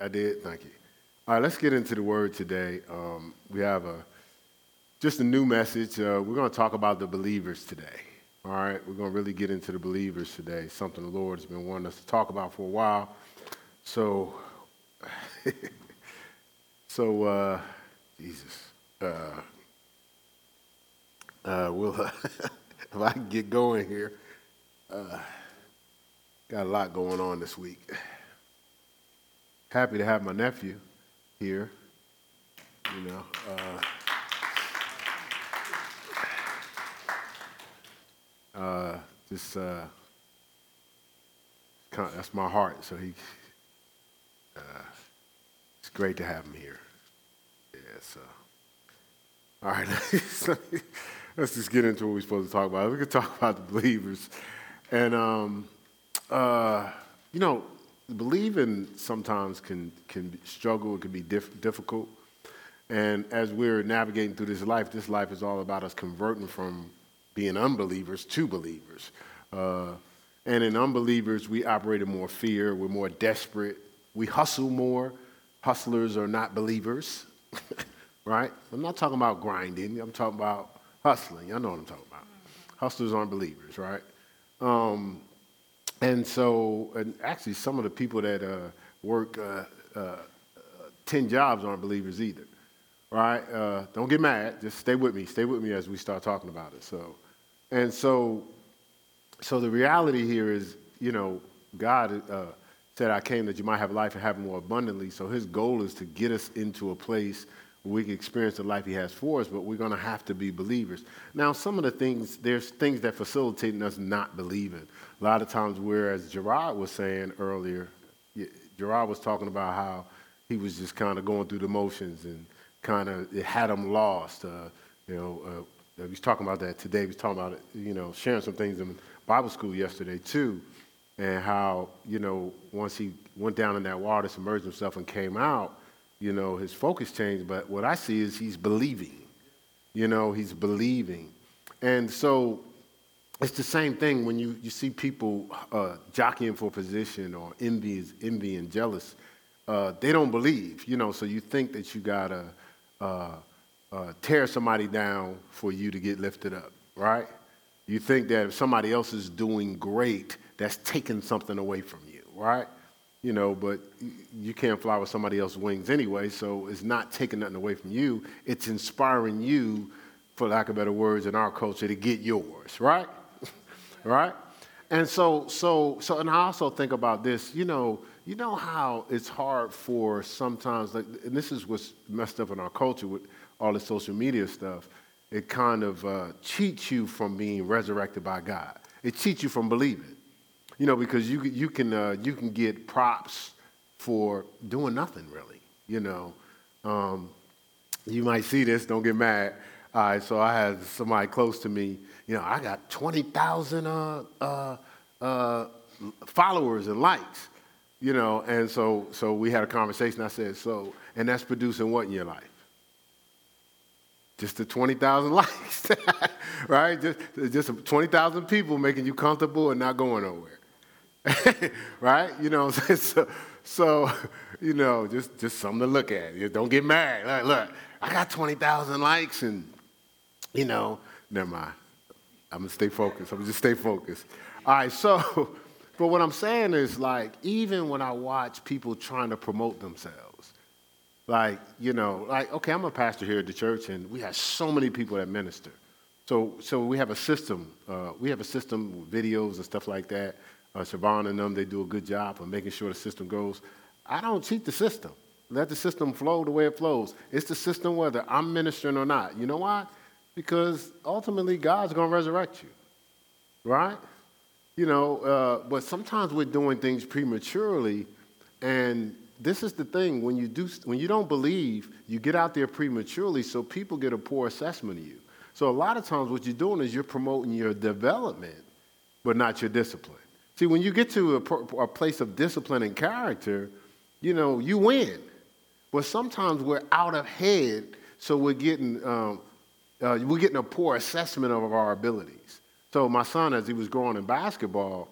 I did. Thank you. All right, let's get into the word today. Um, we have a just a new message. Uh, we're going to talk about the believers today. All right, we're going to really get into the believers today. Something the Lord has been wanting us to talk about for a while. So, so uh, Jesus, uh, uh, we'll if I can get going here. Uh, got a lot going on this week happy to have my nephew here. You know, uh, uh, just uh, kind of, that's my heart. So he, uh, it's great to have him here. Yeah. So, all right, let's just get into what we're supposed to talk about. We could talk about the believers, and um, uh, you know believing sometimes can, can struggle, it can be diff- difficult. And as we're navigating through this life, this life is all about us converting from being unbelievers to believers. Uh, and in unbelievers, we operate in more fear, we're more desperate, we hustle more. Hustlers are not believers, right? I'm not talking about grinding, I'm talking about hustling. I know what I'm talking about. Hustlers aren't believers, right? Um, and so, and actually, some of the people that uh, work uh, uh, 10 jobs aren't believers either. Right? Uh, don't get mad. Just stay with me. Stay with me as we start talking about it. So, and so, so the reality here is, you know, God uh, said, I came that you might have life and have it more abundantly. So his goal is to get us into a place we can experience the life he has for us, but we're going to have to be believers. Now, some of the things, there's things that facilitate us not believing. A lot of times, whereas Gerard was saying earlier, Gerard was talking about how he was just kind of going through the motions and kind of it had him lost. Uh, you know, uh, he was talking about that today. He was talking about it, you know, sharing some things in Bible school yesterday too, and how you know once he went down in that water, submerged himself, and came out, you know, his focus changed. But what I see is he's believing. You know, he's believing, and so it's the same thing when you, you see people uh, jockeying for position or envy, envy and jealous. Uh, they don't believe, you know, so you think that you got to uh, uh, tear somebody down for you to get lifted up, right? You think that if somebody else is doing great, that's taking something away from you, right? You know, but you can't fly with somebody else's wings anyway, so it's not taking nothing away from you. It's inspiring you, for lack of better words, in our culture, to get yours, right? right? And so, so, so, and I also think about this. You know, you know how it's hard for sometimes, like, and this is what's messed up in our culture with all the social media stuff. It kind of uh, cheats you from being resurrected by God. It cheats you from believing. You know, because you you can uh, you can get props for doing nothing really. You know, um, you might see this. Don't get mad. All right, so I had somebody close to me you know, I got 20,000 uh, uh, uh, followers and likes, you know, and so, so we had a conversation. I said, so, and that's producing what in your life? Just the 20,000 likes, right? Just, just 20,000 people making you comfortable and not going nowhere, right? You know, so, so, you know, just, just something to look at. You Don't get mad. Like, look, I got 20,000 likes and, you know, never mind. I'm gonna stay focused. I'm gonna just stay focused. All right, so, but what I'm saying is like, even when I watch people trying to promote themselves, like, you know, like, okay, I'm a pastor here at the church, and we have so many people that minister. So, so we have a system. Uh, we have a system with videos and stuff like that. Uh, Siobhan and them, they do a good job of making sure the system goes. I don't cheat the system. Let the system flow the way it flows. It's the system whether I'm ministering or not. You know why? because ultimately God's going to resurrect you, right? You know, uh, but sometimes we're doing things prematurely, and this is the thing: when you do, when you don't believe, you get out there prematurely, so people get a poor assessment of you. So a lot of times, what you're doing is you're promoting your development, but not your discipline. See, when you get to a, a place of discipline and character, you know, you win. But sometimes we're out of head, so we're getting um, uh, we're getting a poor assessment of our abilities. So my son, as he was growing in basketball,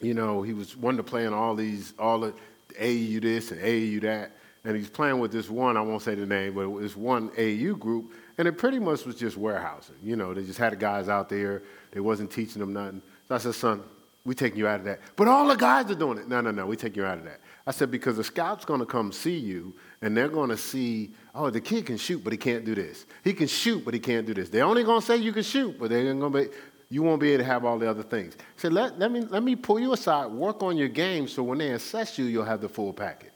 you know, he was wanting to play in all these, all the AAU this and AAU that. And he's playing with this one, I won't say the name, but was one AAU group. And it pretty much was just warehousing. You know, they just had the guys out there. They wasn't teaching them nothing. So I said, son, we taking you out of that. But all the guys are doing it. No, no, no, we take you out of that. I said, because the scout's going to come see you, and they're going to see, oh, the kid can shoot, but he can't do this. He can shoot, but he can't do this. They're only going to say you can shoot, but they're going to be, you won't be able to have all the other things. I said, let, let, me, let me pull you aside, work on your game, so when they assess you, you'll have the full package.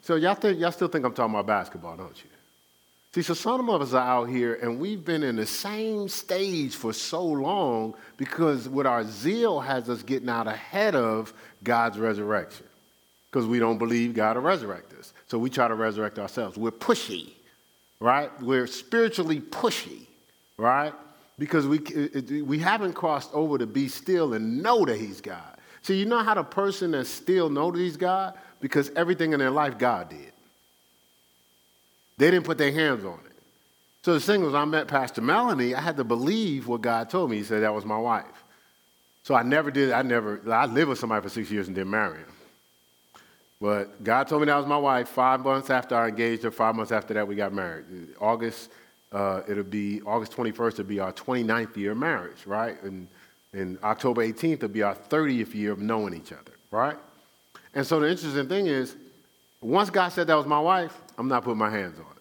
So y'all, think, y'all still think I'm talking about basketball, don't you? See, so some of us are out here and we've been in the same stage for so long because what our zeal has us getting out ahead of God's resurrection because we don't believe God will resurrect us. So we try to resurrect ourselves. We're pushy, right? We're spiritually pushy, right? Because we, we haven't crossed over to be still and know that He's God. So you know how the person that still know that He's God? Because everything in their life God did. They didn't put their hands on it. So the thing was, I met Pastor Melanie, I had to believe what God told me. He said that was my wife. So I never did, I never, I lived with somebody for six years and didn't marry him. But God told me that was my wife. Five months after I engaged her, five months after that, we got married. August, uh, it'll be August 21st, it'll be our 29th year of marriage, right? And, and October 18th, it'll be our 30th year of knowing each other, right? And so the interesting thing is, once God said that was my wife, I'm not putting my hands on it.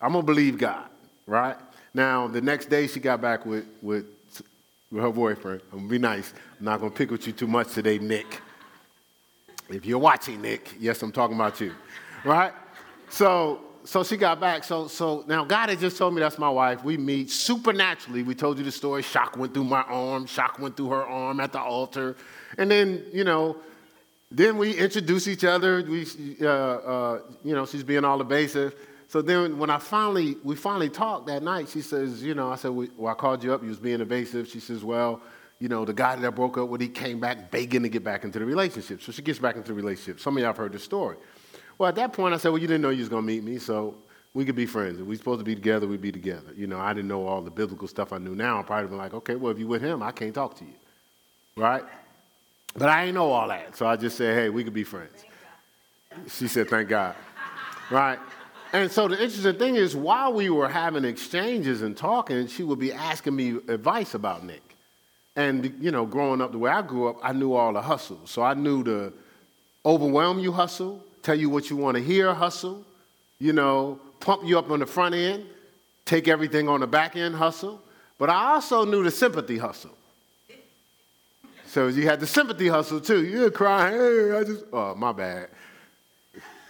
I'm to believe God, right? Now, the next day she got back with, with, with her boyfriend. I'm to be nice. I'm not to pick with you too much today, Nick. If you're watching, Nick, yes, I'm talking about you, right? So, so she got back. So, so now God had just told me that's my wife. We meet supernaturally. We told you the story. Shock went through my arm. Shock went through her arm at the altar. And then, you know, then we introduce each other. We, uh, uh, you know, she's being all evasive. So then when I finally, we finally talked that night, she says, you know, I said, well, I called you up. You was being evasive. She says, well, you know, the guy that I broke up with, he came back begging to get back into the relationship. So she gets back into the relationship. Some of y'all have heard the story. Well, at that point, I said, well, you didn't know you was going to meet me, so we could be friends. If we supposed to be together, we'd be together. You know, I didn't know all the biblical stuff I knew now. I'd probably been like, okay, well, if you with him, I can't talk to you. Right? But I ain't know all that. So I just said, hey, we could be friends. She said, thank God. right? And so the interesting thing is, while we were having exchanges and talking, she would be asking me advice about Nick. And, you know, growing up the way I grew up, I knew all the hustle. So I knew the overwhelm you hustle, tell you what you want to hear hustle, you know, pump you up on the front end, take everything on the back end hustle. But I also knew the sympathy hustle. So you had the sympathy hustle too. You're crying, hey, I just, oh, my bad.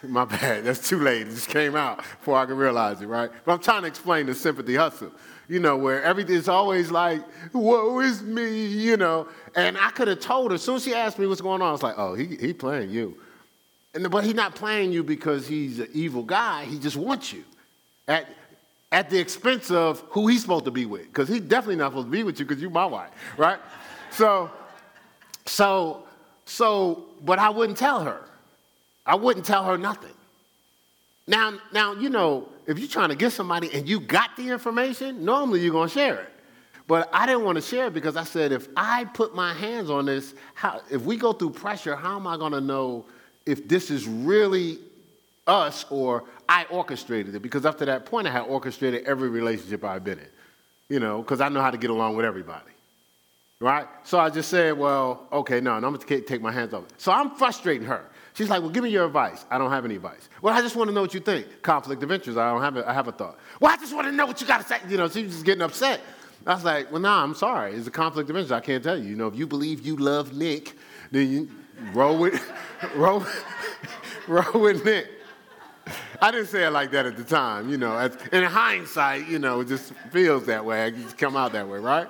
My bad. That's too late. It just came out before I could realize it, right? But I'm trying to explain the sympathy hustle you know, where everything's always like, woe is me, you know. And I could have told her, as soon as she asked me what's going on, I was like, oh, he, he playing you. And, but he's not playing you because he's an evil guy. He just wants you at, at the expense of who he's supposed to be with. Because he's definitely not supposed to be with you because you're my wife, right? so, so, so, but I wouldn't tell her. I wouldn't tell her nothing. Now, now, you know, if you're trying to get somebody and you got the information, normally you're going to share it. But I didn't want to share it because I said, if I put my hands on this, how, if we go through pressure, how am I going to know if this is really us or I orchestrated it? Because up to that point, I had orchestrated every relationship I've been in, you know, because I know how to get along with everybody. Right? So I just said, well, okay, no, I'm going to take my hands off. So I'm frustrating her. She's like, well, give me your advice. I don't have any advice. Well, I just want to know what you think. Conflict of interest. I don't have a, I have a thought. Well, I just want to know what you got to say. You know, she's just getting upset. I was like, well, nah, I'm sorry. It's a conflict of interest. I can't tell you. You know, if you believe you love Nick, then you roll with, roll, roll with Nick. I didn't say it like that at the time, you know. As, in hindsight, you know, it just feels that way. It just come out that way, right?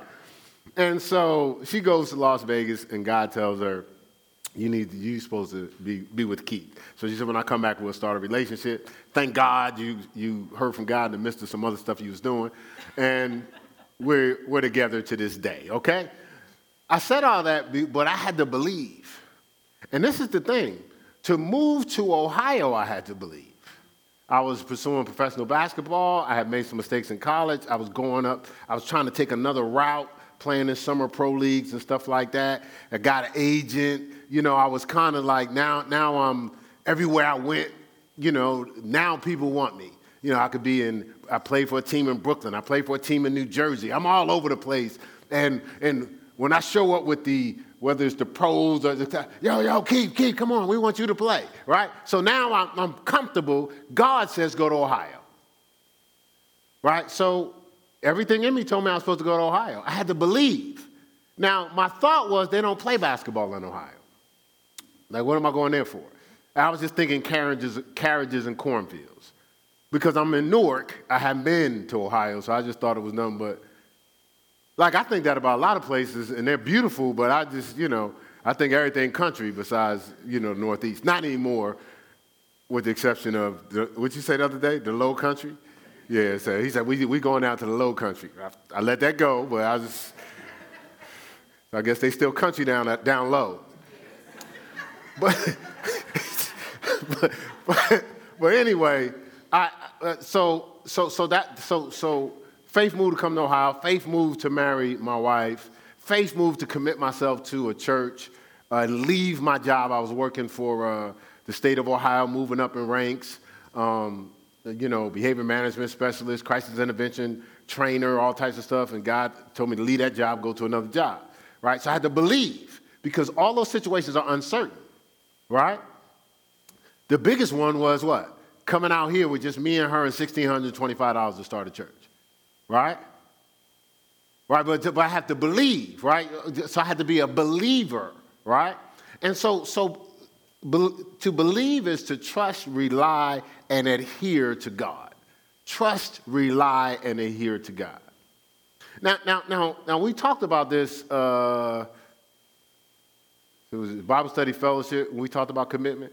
And so she goes to Las Vegas, and God tells her, you need you supposed to be, be with Keith. So she said, when I come back, we'll start a relationship. Thank God you you heard from God in the midst of some other stuff you was doing, and we're we're together to this day. Okay, I said all that, but I had to believe, and this is the thing: to move to Ohio, I had to believe. I was pursuing professional basketball. I had made some mistakes in college. I was going up. I was trying to take another route, playing in summer pro leagues and stuff like that. I got an agent you know, I was kind of like now, now I'm everywhere I went, you know, now people want me. You know, I could be in, I played for a team in Brooklyn, I played for a team in New Jersey. I'm all over the place. And, and when I show up with the, whether it's the pros or the, yo, yo, Keith, Keith, come on, we want you to play, right? So now I'm, I'm comfortable. God says go to Ohio, right? So everything in me told me I was supposed to go to Ohio. I had to believe. Now, my thought was they don't play basketball in Ohio. Like, what am I going there for? I was just thinking carriages, carriages and cornfields. Because I'm in Newark, I haven't been to Ohio, so I just thought it was nothing but. Like, I think that about a lot of places, and they're beautiful, but I just, you know, I think everything country besides, you know, the Northeast. Not anymore, with the exception of, the, what'd you say the other day? The low country? Yeah, so he said, we, we going out to the low country. I, I let that go, but I just, I guess they still country down, uh, down low. But, but, but, anyway, I, uh, so, so, so that, so, so Faith moved to come to Ohio. Faith moved to marry my wife. Faith moved to commit myself to a church uh, leave my job. I was working for uh, the state of Ohio, moving up in ranks. Um, you know, behavior management specialist, crisis intervention trainer, all types of stuff. And God told me to leave that job, go to another job, right? So I had to believe because all those situations are uncertain, right? The biggest one was what? Coming out here with just me and her and $1,625 to start a church, right? Right, but, but I have to believe, right? So I had to be a believer, right? And so, so to believe is to trust, rely, and adhere to God. Trust, rely, and adhere to God. Now, now, now, now we talked about this. Uh, it was Bible study fellowship when we talked about commitment.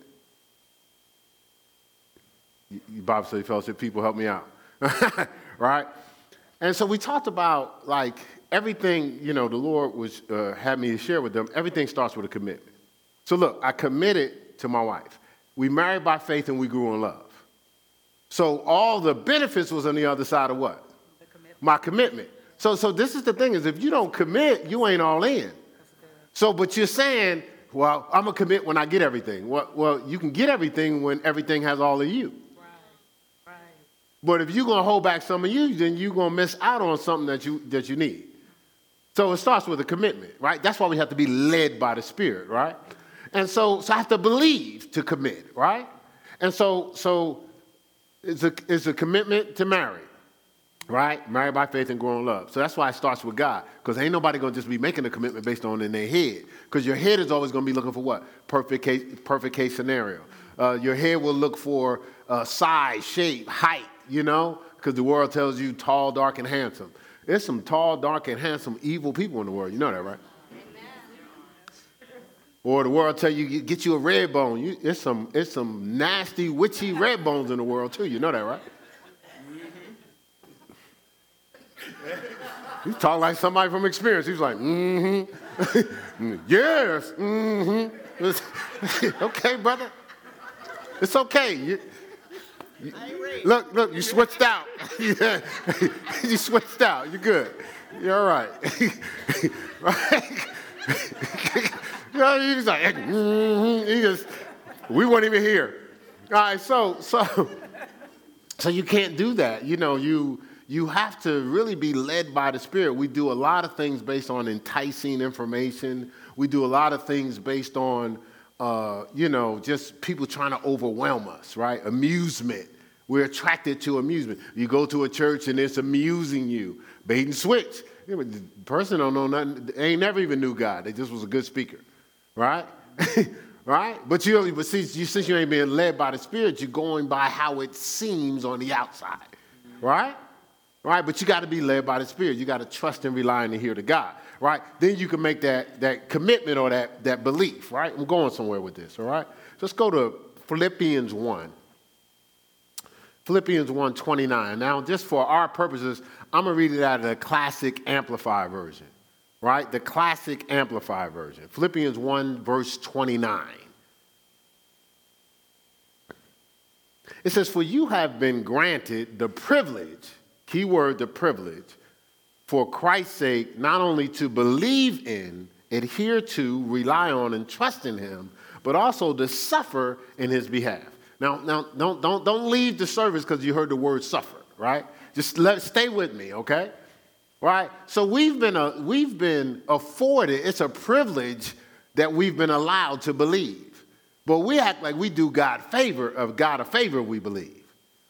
Bible study fellowship people help me out, right? And so we talked about like everything. You know, the Lord was uh, had me to share with them. Everything starts with a commitment. So look, I committed to my wife. We married by faith and we grew in love. So all the benefits was on the other side of what? Commitment. My commitment. So, so this is the thing is if you don't commit, you ain't all in. So, but you're saying, well, I'm gonna commit when I get everything. Well, well, you can get everything when everything has all of you. Right. Right. But if you're gonna hold back some of you, then you're gonna miss out on something that you that you need. So it starts with a commitment, right? That's why we have to be led by the Spirit, right? And so, so I have to believe to commit, right? And so, so it's a, it's a commitment to marry, right? Married by faith and growing love. So that's why it starts with God, because ain't nobody gonna just be making a commitment based on in their head, because your head is always gonna be looking for what? Perfect case, perfect case scenario. Uh, your head will look for uh, size, shape, height, you know, because the world tells you tall, dark, and handsome. There's some tall, dark, and handsome, evil people in the world. You know that, right? Or the world tell you get you a red bone. You, it's some it's some nasty witchy red bones in the world too. You know that, right? He talk like somebody from experience. He's like, mm-hmm. yes, mm-hmm. okay, brother. It's okay. You, you, look, look, you switched out. you switched out. You're good. You're all right. right? You know, he was like, mm-hmm. he just, we weren't even here. All right, so, so, so you can't do that. You know, you, you have to really be led by the Spirit. We do a lot of things based on enticing information. We do a lot of things based on, uh, you know, just people trying to overwhelm us, right? Amusement. We're attracted to amusement. You go to a church and it's amusing you. Bait and switch. The person don't know nothing. They ain't never even knew God. They just was a good speaker right? right? But you, but see, you, since you ain't being led by the Spirit, you're going by how it seems on the outside, right? Right? But you got to be led by the Spirit. You got to trust and rely and hear to God, right? Then you can make that that commitment or that that belief, right? I'm going somewhere with this, all right? Let's go to Philippians one. Philippians 1 29. Now, just for our purposes, I'm going to read it out of the classic Amplified version right? The classic Amplified version. Philippians 1, verse 29. It says, For you have been granted the privilege, key word, the privilege, for Christ's sake, not only to believe in, adhere to, rely on, and trust in Him, but also to suffer in his behalf. Now, now don't, don't, don't leave the service because you heard the word suffer, right? Just let, stay with me, okay? Right? So we've been, a, we've been afforded, it's a privilege that we've been allowed to believe. But we act like we do God favor, of God a favor, we believe.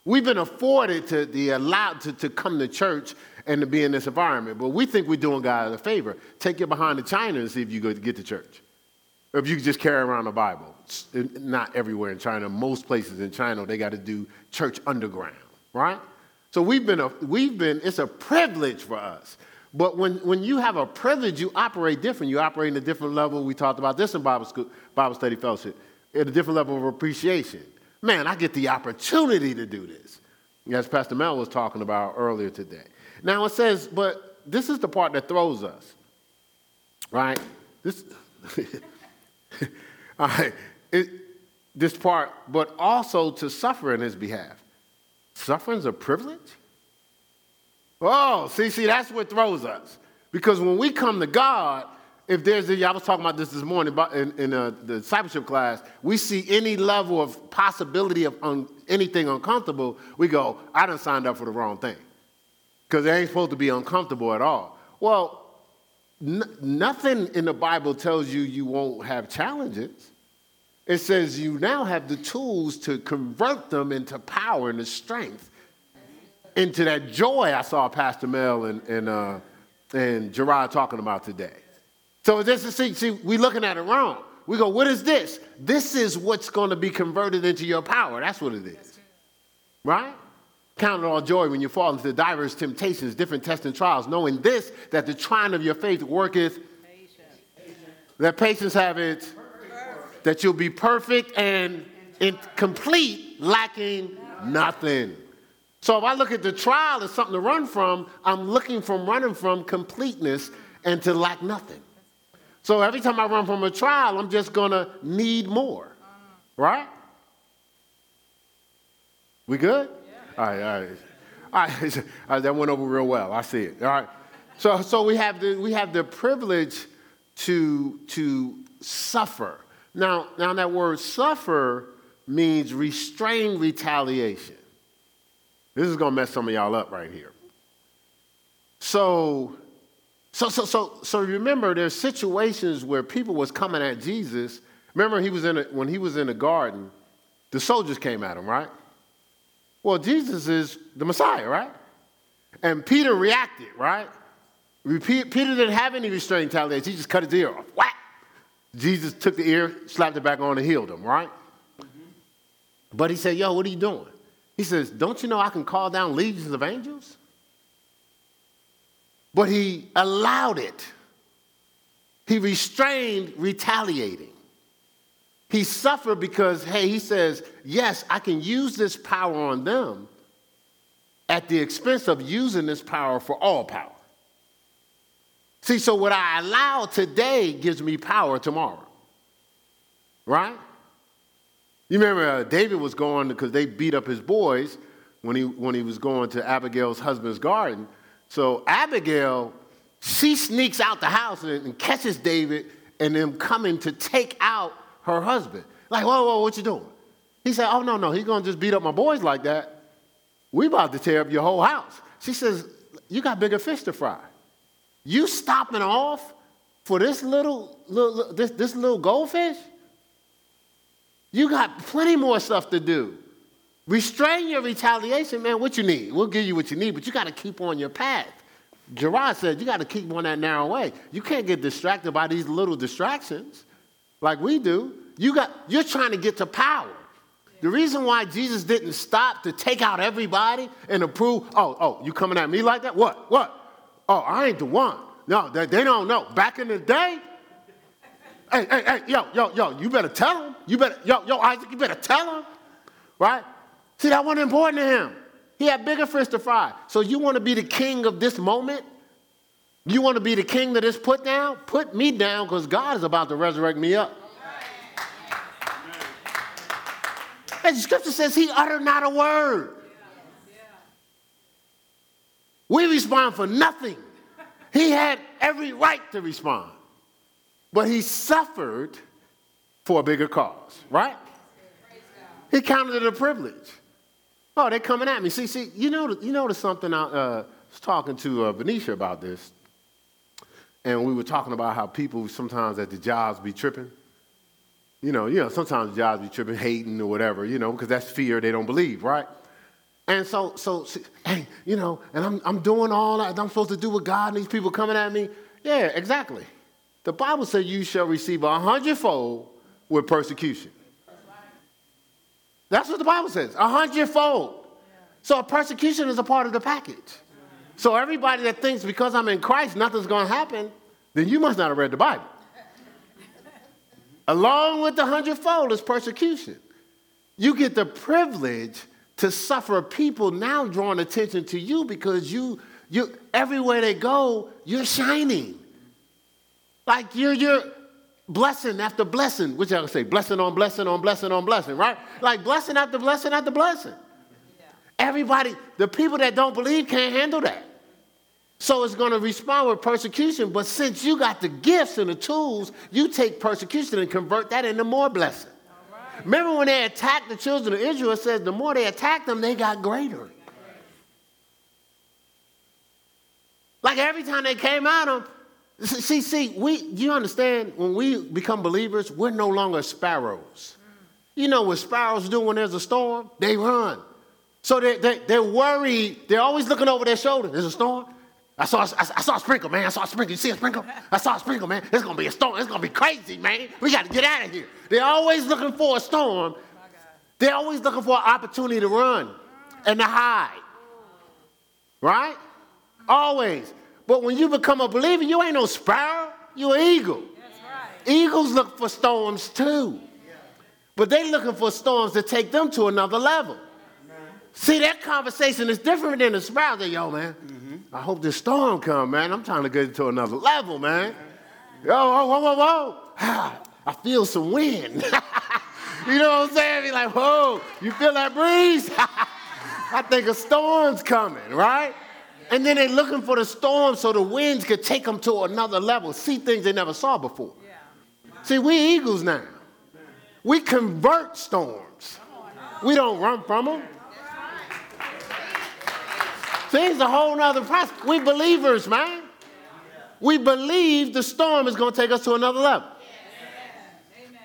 We've been afforded to be allowed to, to come to church and to be in this environment, but we think we're doing God a favor. Take it behind the China and see if you go get to church. Or if you just carry around the Bible. Not everywhere in China, most places in China, they got to do church underground, right? So we've been, a, we've been, it's a privilege for us. But when, when you have a privilege, you operate different. You operate in a different level. We talked about this in Bible, school, Bible study fellowship, at a different level of appreciation. Man, I get the opportunity to do this, as Pastor Mel was talking about earlier today. Now it says, but this is the part that throws us, right? This, all right, it, this part, but also to suffer in his behalf. Suffering's a privilege? Oh, see, see, that's what throws us. Because when we come to God, if there's a, I was talking about this this morning in, in uh, the discipleship class, we see any level of possibility of un, anything uncomfortable, we go, I done signed up for the wrong thing. Because it ain't supposed to be uncomfortable at all. Well, n- nothing in the Bible tells you you won't have challenges. It says you now have the tools to convert them into power and the strength, into that joy I saw Pastor Mel and, and, uh, and Gerard talking about today. So this is, see, see, we looking at it wrong. We go, what is this? This is what's going to be converted into your power. That's what it is. Right? Count it all joy when you fall into diverse temptations, different tests and trials, knowing this, that the trying of your faith worketh. Patience. That patience have it that you'll be perfect and complete, lacking nothing. So if I look at the trial as something to run from, I'm looking from running from completeness and to lack nothing. So every time I run from a trial, I'm just gonna need more. Right? We good? Yeah. All right, all right. All right. all right, that went over real well. I see it. All right. So, so we have the we have the privilege to to suffer. Now, now that word suffer means restrain retaliation. This is going to mess some of y'all up right here. So, so, so, so, so remember, there's situations where people was coming at Jesus. Remember, he was in a, when he was in the garden, the soldiers came at him, right? Well, Jesus is the Messiah, right? And Peter reacted, right? Peter didn't have any restraining retaliation. He just cut his ear off. Whack! Jesus took the ear, slapped it back on, and healed him, right? Mm-hmm. But he said, Yo, what are you doing? He says, Don't you know I can call down legions of angels? But he allowed it. He restrained retaliating. He suffered because, hey, he says, Yes, I can use this power on them at the expense of using this power for all power. See, so what I allow today gives me power tomorrow. Right? You remember uh, David was going because they beat up his boys when he, when he was going to Abigail's husband's garden. So Abigail, she sneaks out the house and, catches David and them coming to take out her husband. Like, whoa, whoa, what you doing? He said, oh, no, no, he's going to just beat up my boys like that. We about to tear up your whole house. She says, you got bigger fish to fry. You stopping off for this little, little this, this little goldfish? You got plenty more stuff to do. Restrain your retaliation, man. What you need? We'll give you what you need, but you got to keep on your path. Gerard said you got to keep on that narrow way. You can't get distracted by these little distractions like we do. You got, you're trying to get to power. The reason why Jesus didn't stop to take out everybody and approve, oh, oh, you coming at me like that? What? What? Oh, I ain't the one. No, they, they don't know. Back in the day, hey, hey, hey, yo, yo, yo, you better tell him. You better, yo, yo, Isaac, you better tell him. Right? See, that wasn't important to him. He had bigger fish to fry. So you want to be the king of this moment? You want to be the king that is put down? Put me down because God is about to resurrect me up. And scripture says he uttered not a word. We respond for nothing. He had every right to respond. But he suffered for a bigger cause, right? He counted it a privilege. Oh, they're coming at me. See, see, you know, you notice something. I uh, was talking to uh, Venetia about this, and we were talking about how people sometimes at the jobs be tripping. You know, you know, sometimes the jobs be tripping, hating or whatever. You know, because that's fear. They don't believe, right? And so, so, see, hey, you know, and I'm, I'm doing all that I'm supposed to do with God, and these people coming at me. Yeah, exactly. The Bible says you shall receive a hundredfold with persecution. That's what the Bible says, a hundredfold. So persecution is a part of the package. So everybody that thinks because I'm in Christ nothing's going to happen, then you must not have read the Bible. Along with the hundredfold is persecution. You get the privilege to suffer people now drawing attention to you because you, you everywhere they go, you're shining. Like you're, you're blessing after blessing, which I would say, blessing on blessing on blessing on blessing, right? Like blessing after blessing after blessing. Yeah. Everybody, the people that don't believe can't handle that. So it's going to respond with persecution. But since you got the gifts and the tools, you take persecution and convert that into more blessing. Right. Remember when they attacked the children of Israel, it says the more they attacked them, they got greater. Like every time they came at them, See, see, we, you understand, when we become believers, we're no longer sparrows. You know what sparrows do when there's a storm? They run. So they, they, they're worried. They're always looking over their shoulder. There's a storm. I saw, I, saw a sprinkle, man. I saw a sprinkle. You see a sprinkle? I saw a sprinkle, man. It's going to be a storm. It's going to be crazy, man. We got to get out of here. They're always looking for a storm. They're always looking for an opportunity to run and to hide. Right? Always. But when you become a believer, you ain't no sparrow, you're an eagle. Right. Eagles look for storms too. But they looking for storms to take them to another level. See, that conversation is different than the sparrow. They, yo, man, mm-hmm. I hope this storm come, man. I'm trying to get to another level, man. Yo, whoa, whoa, whoa, whoa. I feel some wind. you know what I'm saying? Be like, whoa, you feel that breeze? I think a storm's coming, right? And then they're looking for the storm so the winds could take them to another level, see things they never saw before. Yeah. See, we eagles now. We convert storms. We don't run from them. See, it's a whole nother process. We believers, man. We believe the storm is going to take us to another level.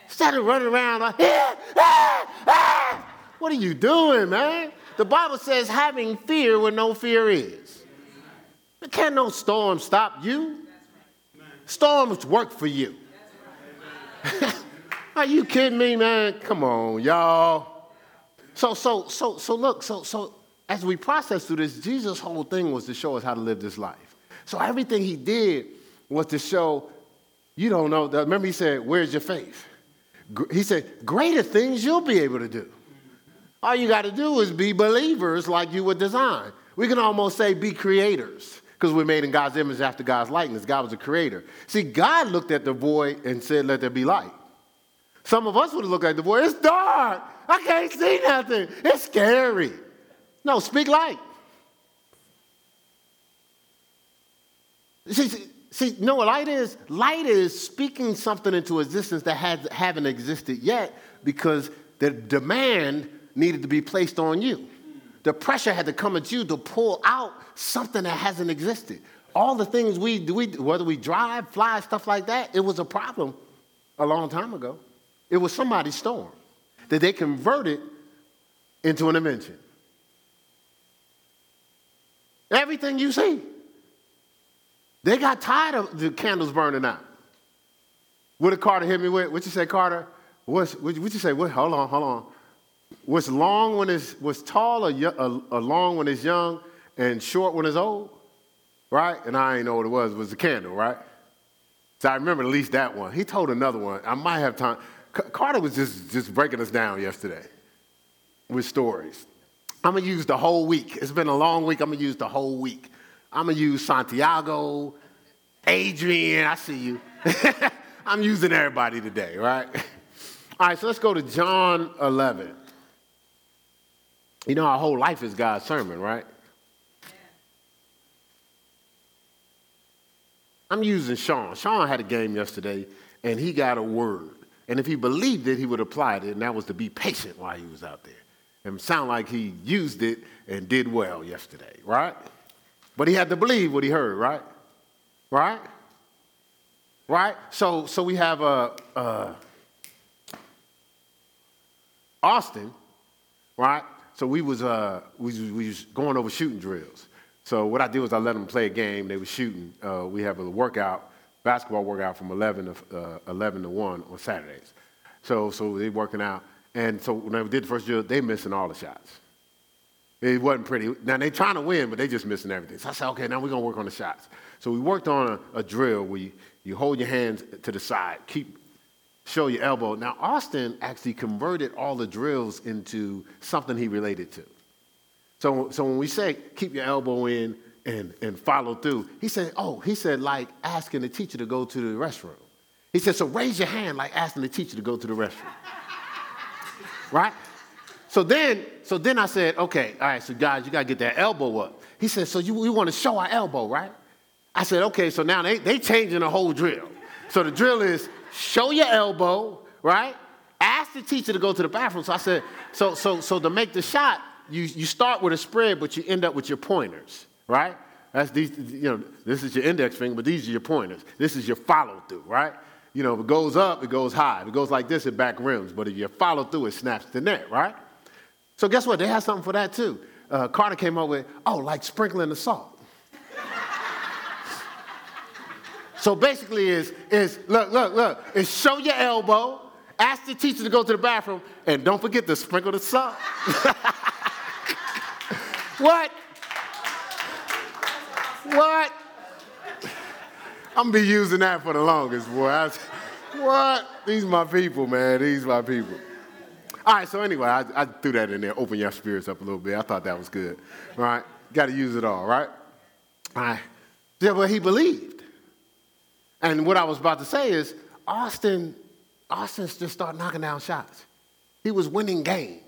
Instead of running around like, ah, ah, ah. what are you doing, man? The Bible says having fear where no fear is. Can't no storm stop you. Storms work for you. Are you kidding me, man? Come on, y'all. So, so, so, so look, so, so as we process through this, Jesus' whole thing was to show us how to live this life. So everything he did was to show, you don't know. Remember, he said, Where's your faith? He said, Greater things you'll be able to do. All you got to do is be believers like you were designed. We can almost say be creators because we're made in God's image after God's likeness. God was a creator. See, God looked at the void and said, Let there be light. Some of us would have looked at the void, it's dark. I can't see nothing. It's scary. No, speak light. See, see, see know what light is? Light is speaking something into existence that has, haven't existed yet because the demand needed to be placed on you. The pressure had to come at you to pull out something that hasn't existed. All the things we do, we, whether we drive, fly, stuff like that, it was a problem a long time ago. It was somebody's storm that they converted into an invention. Everything you see. They got tired of the candles burning out. What did Carter hit me with? What you say, Carter? What's, what you say? What, hold on, hold on. What's long when it's, what's tall or, or, or long when it's young and short when it's old, right? And I ain't know what it was. It was the candle, right? So I remember at least that one. He told another one. I might have time. Carter was just, just breaking us down yesterday with stories. I'm going to use the whole week. It's been a long week. I'm going to use the whole week. I'm going to use Santiago, Adrian, I see you. I'm using everybody today, right? All right, so let's go to John 11. You know, our whole life is God's sermon, right? I'm using Sean. Sean had a game yesterday, and he got a word. And if he believed it, he would apply it, and that was to be patient while he was out there. And sound like he used it and did well yesterday, right? But he had to believe what he heard, right? Right? Right? So, so we have a, uh, uh, Austin, right? So we was, uh, we, was, we was going over shooting drills. So what I did was I let them play a game. They were shooting. Uh, we have a workout, basketball workout from 11 to, uh, 11 to 1 on Saturdays. So, so they working out. And so when I did the first drill, they missing all the shots. It wasn't pretty. Now they trying to win, but they just missing everything. So I said, okay, now we're gonna work on the shots. So we worked on a, a drill where you, you hold your hands to the side, keep show your elbow. Now Austin actually converted all the drills into something he related to. So, so when we say keep your elbow in and, and follow through, he said, oh, he said like asking the teacher to go to the restroom. He said, so raise your hand like asking the teacher to go to the restroom. right? So then, so then I said, okay, all right, so guys, you gotta get that elbow up. He said, so you, we want to show our elbow, right? I said, okay, so now they, they changing the whole drill. So the drill is show your elbow, right? Ask the teacher to go to the bathroom. So I said, so, so, so to make the shot, you, you start with a spread, but you end up with your pointers, right? That's these, you know, this is your index finger, but these are your pointers. This is your follow through, right? You know, if it goes up, it goes high. If it goes like this, it back rims. But if you follow through, it snaps the net, right? So guess what? They have something for that too. Uh, Carter came up with, oh, like sprinkling the salt. so basically, is is look, look, look. Is show your elbow, ask the teacher to go to the bathroom, and don't forget to sprinkle the salt. what? What? I'm gonna be using that for the longest, boy. I, what? These my people, man. These my people. All right, so anyway, I, I, threw that in there, open your spirits up a little bit. I thought that was good. All right? Got to use it all, right? All right. Yeah, but he believed. And what I was about to say is, Austin, Austin just started knocking down shots. He was winning games.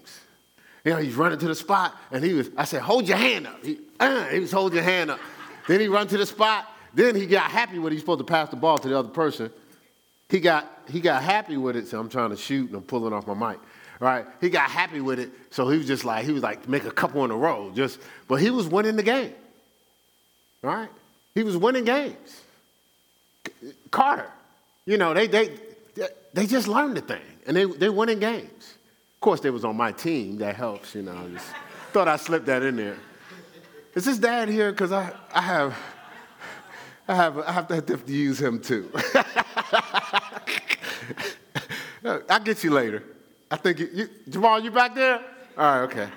You know, he's running to the spot, and he was, I said, hold your hand up. He, uh, he was holding your hand up. Then he run to the spot. Then he got happy when he's supposed to pass the ball to the other person. He got, he got happy with it, so I'm trying to shoot and I'm pulling off my mic right? He got happy with it, so he was just like, he was like, make a couple in a row, just, but he was winning the game, right? He was winning games. Carter, you know, they, they, they just learned the thing, and they, they winning games. Course, they was on my team, that helps, you know, I just thought I slipped that in there. Is this dad here? Because I, I have, I have, I have to, have to use him too. I'll get you later. I think you, you, Jamal, you back there? All right, okay.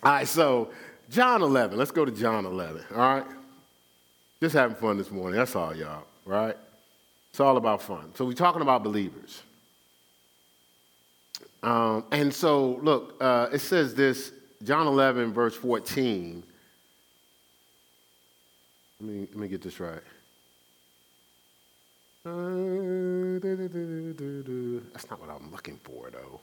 All right, so John 11. Let's go to John 11. All right, just having fun this morning. That's all, y'all. Right? It's all about fun. So we're talking about believers. Um, and so, look, uh, it says this, John 11, verse 14. Let me, let me get this right. Uh, that's not what I'm looking for, though.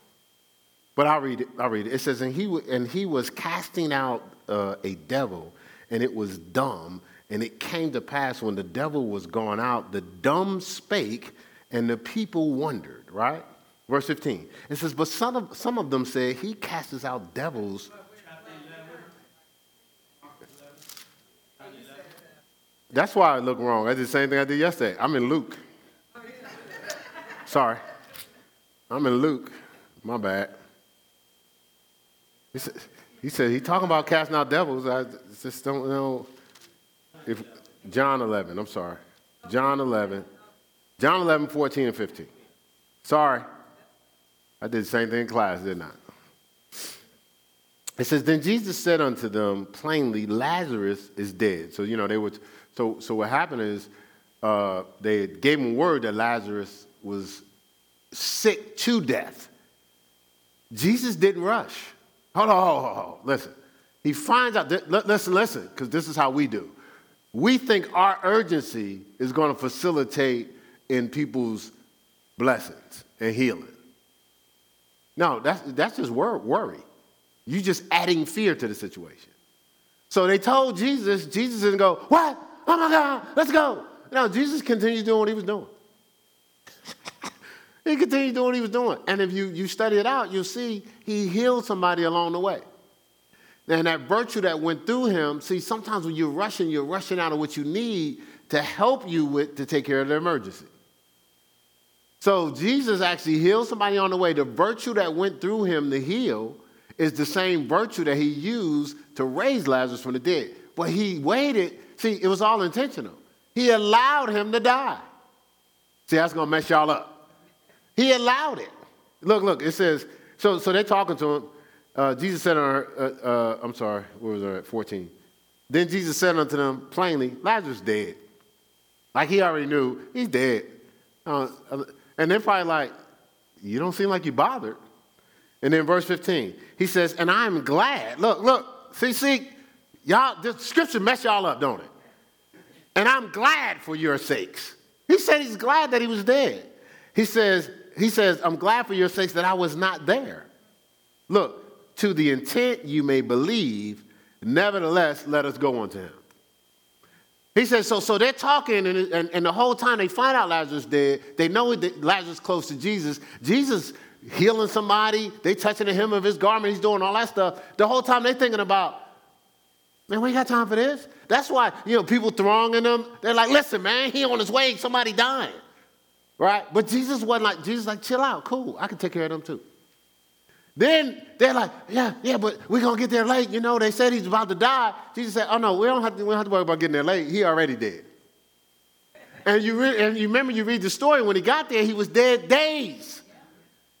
But I'll read it. I'll read it. It says, and he, and he was casting out uh, a devil, and it was dumb. And it came to pass when the devil was gone out, the dumb spake, and the people wondered, right? Verse 15. It says, But some of, some of them said, He casts out devils. That's why I look wrong. I did the same thing I did yesterday. I'm in Luke. Sorry. I'm in Luke. My bad. He said, he said talking about casting out devils. I just don't know if John 11. I'm sorry. John 11. John 11, 14 and 15. Sorry. I did the same thing in class, didn't I? It says, Then Jesus said unto them plainly, Lazarus is dead. So, you know, they would, so, so what happened is uh, they gave him word that Lazarus was sick to death. Jesus didn't rush. Hold on, hold on, hold on. listen. He finds out, listen, listen, because this is how we do. We think our urgency is going to facilitate in people's blessings and healing. No, that's, that's just worry. You're just adding fear to the situation. So they told Jesus, Jesus didn't go, What? Oh my God, let's go. No, Jesus continued doing what he was doing. He continued doing what he was doing. And if you, you study it out, you'll see he healed somebody along the way. And that virtue that went through him, see, sometimes when you're rushing, you're rushing out of what you need to help you with to take care of the emergency. So Jesus actually healed somebody on the way. The virtue that went through him to heal is the same virtue that he used to raise Lazarus from the dead. But he waited. See, it was all intentional. He allowed him to die. See, that's going to mess y'all up. He allowed it. Look, look, it says, so, so they're talking to him. Uh, Jesus said, uh, uh, I'm sorry, where was I at? 14. Then Jesus said unto them plainly, Lazarus dead. Like he already knew, he's dead. Uh, and they're probably like, You don't seem like you bothered. And then verse 15, he says, And I am glad. Look, look, see, see, y'all, the scripture mess y'all up, don't it? And I'm glad for your sakes. He said he's glad that he was dead. He says, he says, I'm glad for your sakes that I was not there. Look, to the intent you may believe, nevertheless, let us go unto him. He says, so, so they're talking, and, and, and the whole time they find out Lazarus dead, they know that Lazarus close to Jesus. Jesus healing somebody, they touching the hem of his garment, he's doing all that stuff. The whole time they're thinking about, man, we ain't got time for this. That's why, you know, people thronging them, they're like, listen, man, he on his way, somebody dying. Right? But Jesus wasn't like, Jesus like, chill out, cool, I can take care of them too. Then they're like, yeah, yeah, but we're going to get there late. You know, they said he's about to die. Jesus said, oh, no, we don't have to, we don't have to worry about getting there late. He already dead. And you, re- and you remember, you read the story, when he got there, he was dead days.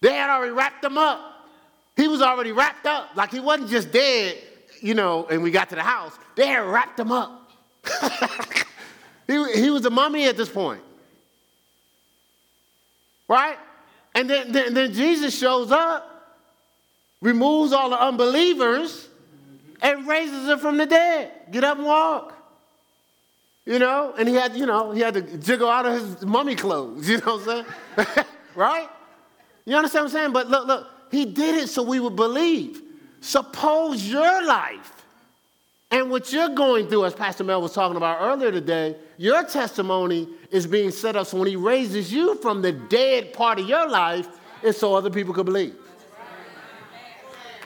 They had already wrapped him up. He was already wrapped up. Like he wasn't just dead, you know, and we got to the house. They had wrapped him up. he, he was a mummy at this point. Right? And then, then, then Jesus shows up removes all the unbelievers, and raises them from the dead. Get up and walk. You know, and he had, you know, he had to jiggle out of his mummy clothes, you know what I'm saying? right? You understand what I'm saying? But look, look, he did it so we would believe. Suppose your life and what you're going through, as Pastor Mel was talking about earlier today, your testimony is being set up so when he raises you from the dead part of your life, it's so other people could believe.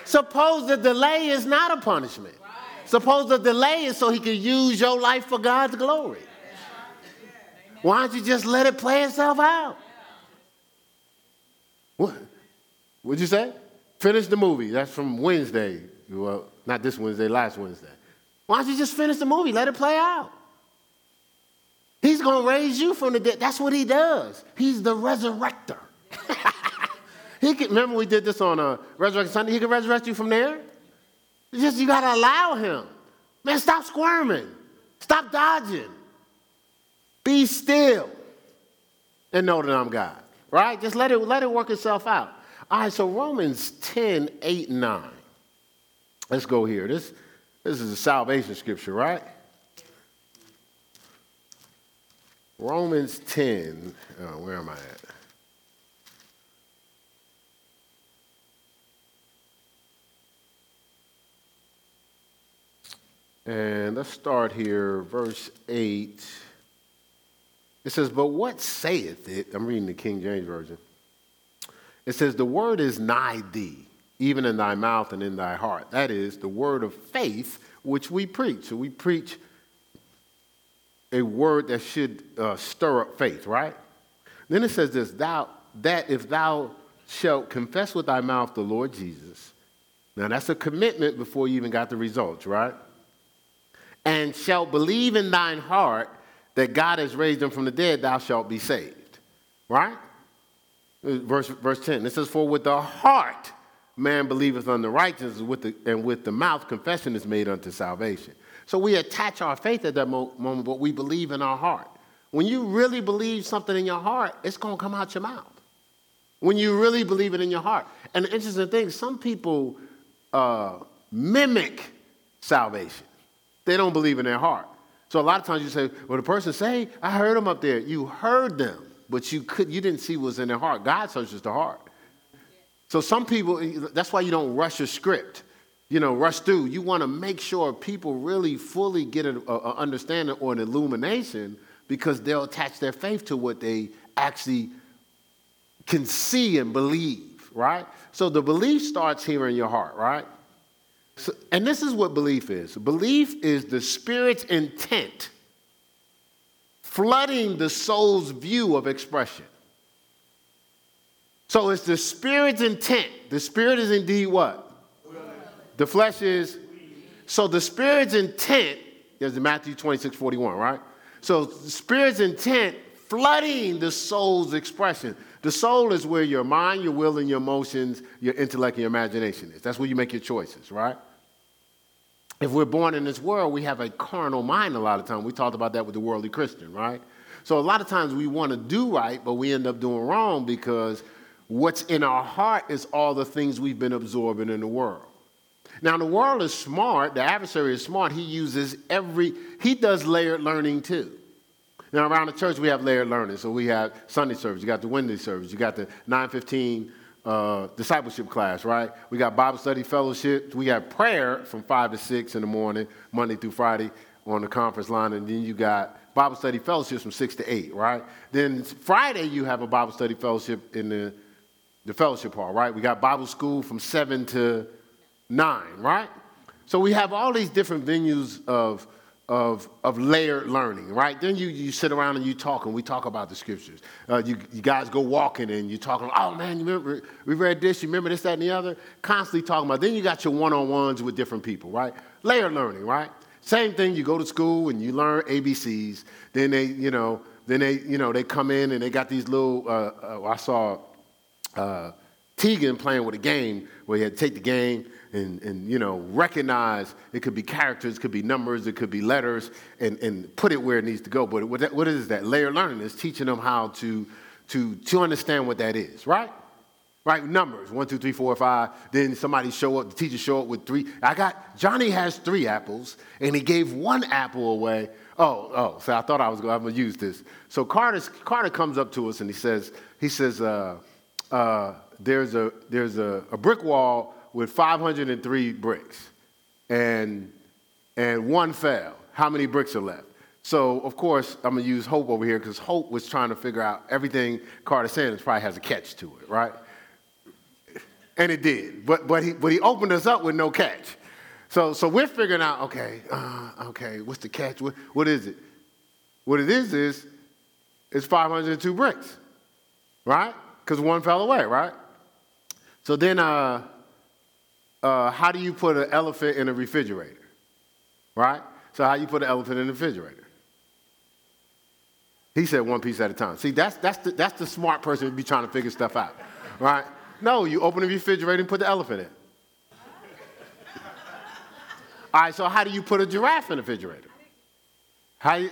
Suppose the delay is not a punishment. Suppose the delay is so he can use your life for God's glory. Why don't you just let it play itself out? What? What'd you say? Finish the movie. That's from Wednesday. Well, not this Wednesday, last Wednesday. Why don't you just finish the movie? Let it play out. He's going to raise you from the dead. That's what he does. He's the resurrector. He can, remember we did this on a uh, Resurrection Sunday. He can resurrect you from there. It's just you got to allow him. Man, stop squirming. Stop dodging. Be still and know that I'm God. Right? Just let it, let it work itself out. All right, so Romans 10, 8, 9. Let's go here. This, this is a salvation scripture, right? Romans 10, uh, where am I at? And let's start here, verse 8. It says, But what saith it? I'm reading the King James Version. It says, The word is nigh thee, even in thy mouth and in thy heart. That is the word of faith which we preach. So we preach a word that should uh, stir up faith, right? Then it says this, thou, that if thou shalt confess with thy mouth the Lord Jesus. Now that's a commitment before you even got the results, right? And shalt believe in thine heart that God has raised him from the dead, thou shalt be saved. Right? Verse, verse 10. It says, For with the heart man believeth unto righteousness, with the, and with the mouth confession is made unto salvation. So we attach our faith at that mo- moment, but we believe in our heart. When you really believe something in your heart, it's going to come out your mouth. When you really believe it in your heart. And the interesting thing, some people uh, mimic salvation. They don't believe in their heart. So a lot of times you say, well, the person say, I heard them up there. You heard them, but you could you didn't see what was in their heart. God searches the heart. So some people, that's why you don't rush a script, you know, rush through. You want to make sure people really fully get an understanding or an illumination because they'll attach their faith to what they actually can see and believe, right? So the belief starts here in your heart, right? So, and this is what belief is belief is the Spirit's intent flooding the soul's view of expression. So it's the Spirit's intent. The Spirit is indeed what? The flesh is. So the Spirit's intent is in Matthew 26, 41, right? So the Spirit's intent flooding the soul's expression. The soul is where your mind, your will, and your emotions, your intellect, and your imagination is. That's where you make your choices, right? If we're born in this world, we have a carnal mind a lot of times. We talked about that with the worldly Christian, right? So a lot of times we want to do right, but we end up doing wrong because what's in our heart is all the things we've been absorbing in the world. Now, the world is smart, the adversary is smart. He uses every, he does layered learning too. Now, around the church, we have layered learning. So we have Sunday service, you got the Wednesday service, you got the 915 uh, discipleship class, right? We got Bible study fellowship. We got prayer from 5 to 6 in the morning, Monday through Friday on the conference line. And then you got Bible study fellowships from 6 to 8, right? Then Friday, you have a Bible study fellowship in the, the fellowship hall, right? We got Bible school from 7 to 9, right? So we have all these different venues of, of, of layered learning, right? Then you, you sit around and you talk, and we talk about the scriptures. Uh, you, you guys go walking and you're talking, oh man, you remember, we read this, you remember this, that, and the other? Constantly talking about. Then you got your one on ones with different people, right? Layered learning, right? Same thing, you go to school and you learn ABCs. Then they, you know, then they, you know, they come in and they got these little, uh, uh, I saw uh, Tegan playing with a game where he had to take the game and, and you know, recognize it could be characters, it could be numbers, it could be letters, and, and put it where it needs to go. But what, that, what is that? Layer learning is teaching them how to, to, to understand what that is, right? Right, numbers, one, two, three, four, five. Then somebody show up, the teacher show up with three. I got, Johnny has three apples, and he gave one apple away. Oh, oh, so I thought I was going to use this. So Carter, Carter comes up to us and he says, he says, uh, uh, there's, a, there's a, a brick wall with 503 bricks, and, and one fell. How many bricks are left? So, of course, I'm going to use Hope over here because Hope was trying to figure out everything Carter Sanders probably has a catch to it, right? And it did. But, but, he, but he opened us up with no catch. So, so we're figuring out, okay, uh, okay, what's the catch? What, what is it? What it is is, it's 502 bricks, right? Because one fell away, right? So then, uh, uh, how do you put an elephant in a refrigerator? Right? So, how do you put an elephant in a refrigerator? He said one piece at a time. See, that's, that's, the, that's the smart person be trying to figure stuff out, right? No, you open the refrigerator and put the elephant in. All right, so how do you put a giraffe in a refrigerator? How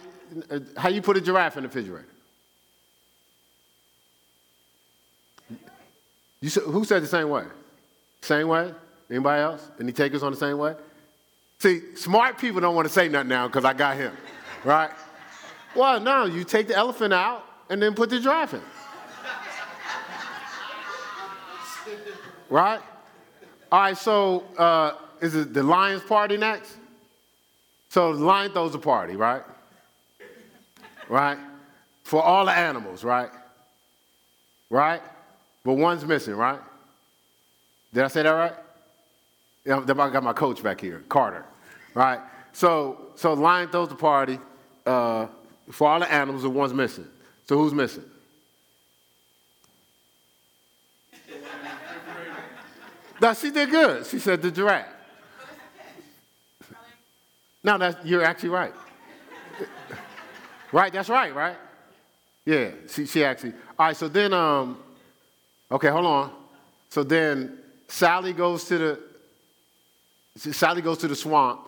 uh, how you put a giraffe in a refrigerator? You, who said the same way? Same way? Anybody else? Any takers on the same way? See, smart people don't want to say nothing now because I got him, right? Well, no, you take the elephant out and then put the giraffe in. right? All right, so uh, is it the lion's party next? So the lion throws a party, right? Right? For all the animals, right? Right? But one's missing, right? Did I say that right? I got my coach back here, Carter, right? So, so lion throws the party uh, for all the animals, and one's missing. So who's missing? no, she did good. She said the giraffe. No, that's, you're actually right. right, that's right, right? Yeah, she, she actually. All right, so then, um, okay, hold on. So then Sally goes to the Sally goes to the swamp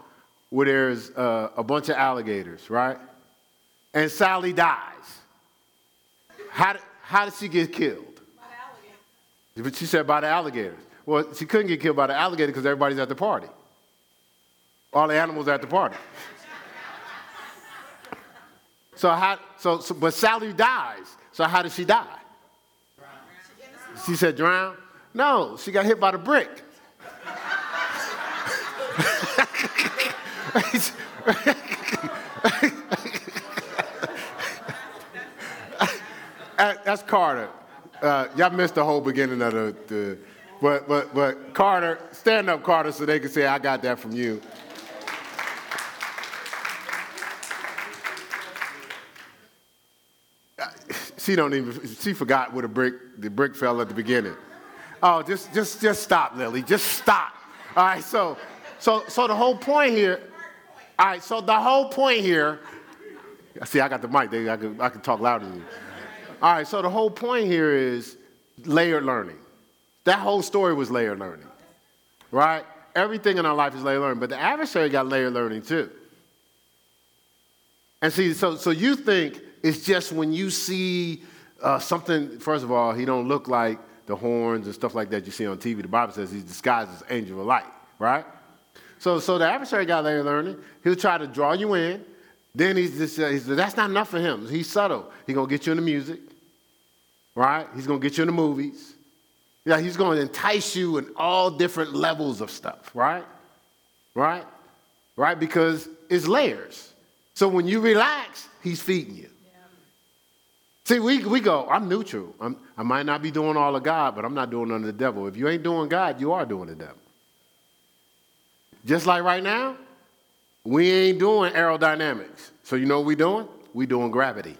where there's uh, a bunch of alligators, right? And Sally dies. How, how did she get killed? By the alligator. But she said by the alligators. Well, she couldn't get killed by the alligator because everybody's at the party. All the animals at the party. so how? So, so, but Sally dies. So how did she die? She said drown. No, she got hit by the brick. That's Carter. Uh, y'all missed the whole beginning of the, the but, but, but Carter, stand up, Carter, so they can say, I got that from you. She don't even, she forgot where the brick, the brick fell at the beginning. Oh, just, just, just stop, Lily. Just stop. All right, so, so, so the whole point here, all right, so the whole point here, see, I got the mic, I can, I can talk louder than you. All right, so the whole point here is layered learning. That whole story was layered learning, right? Everything in our life is layered learning, but the adversary got layered learning too. And see, so, so you think it's just when you see uh, something, first of all, he don't look like the horns and stuff like that you see on TV. The Bible says he's disguised as angel of light, right? So, so the adversary got layered learning. He'll try to draw you in. Then he's just, uh, that's not enough for him. He's subtle. He's going to get you in the music, right? He's going to get you in the movies. Yeah, he's going to entice you in all different levels of stuff, right? Right? Right? Because it's layers. So when you relax, he's feeding you. See, we, we go, I'm neutral. I'm, I might not be doing all of God, but I'm not doing none of the devil. If you ain't doing God, you are doing the devil. Just like right now, we ain't doing aerodynamics. So you know what we doing? We doing gravity.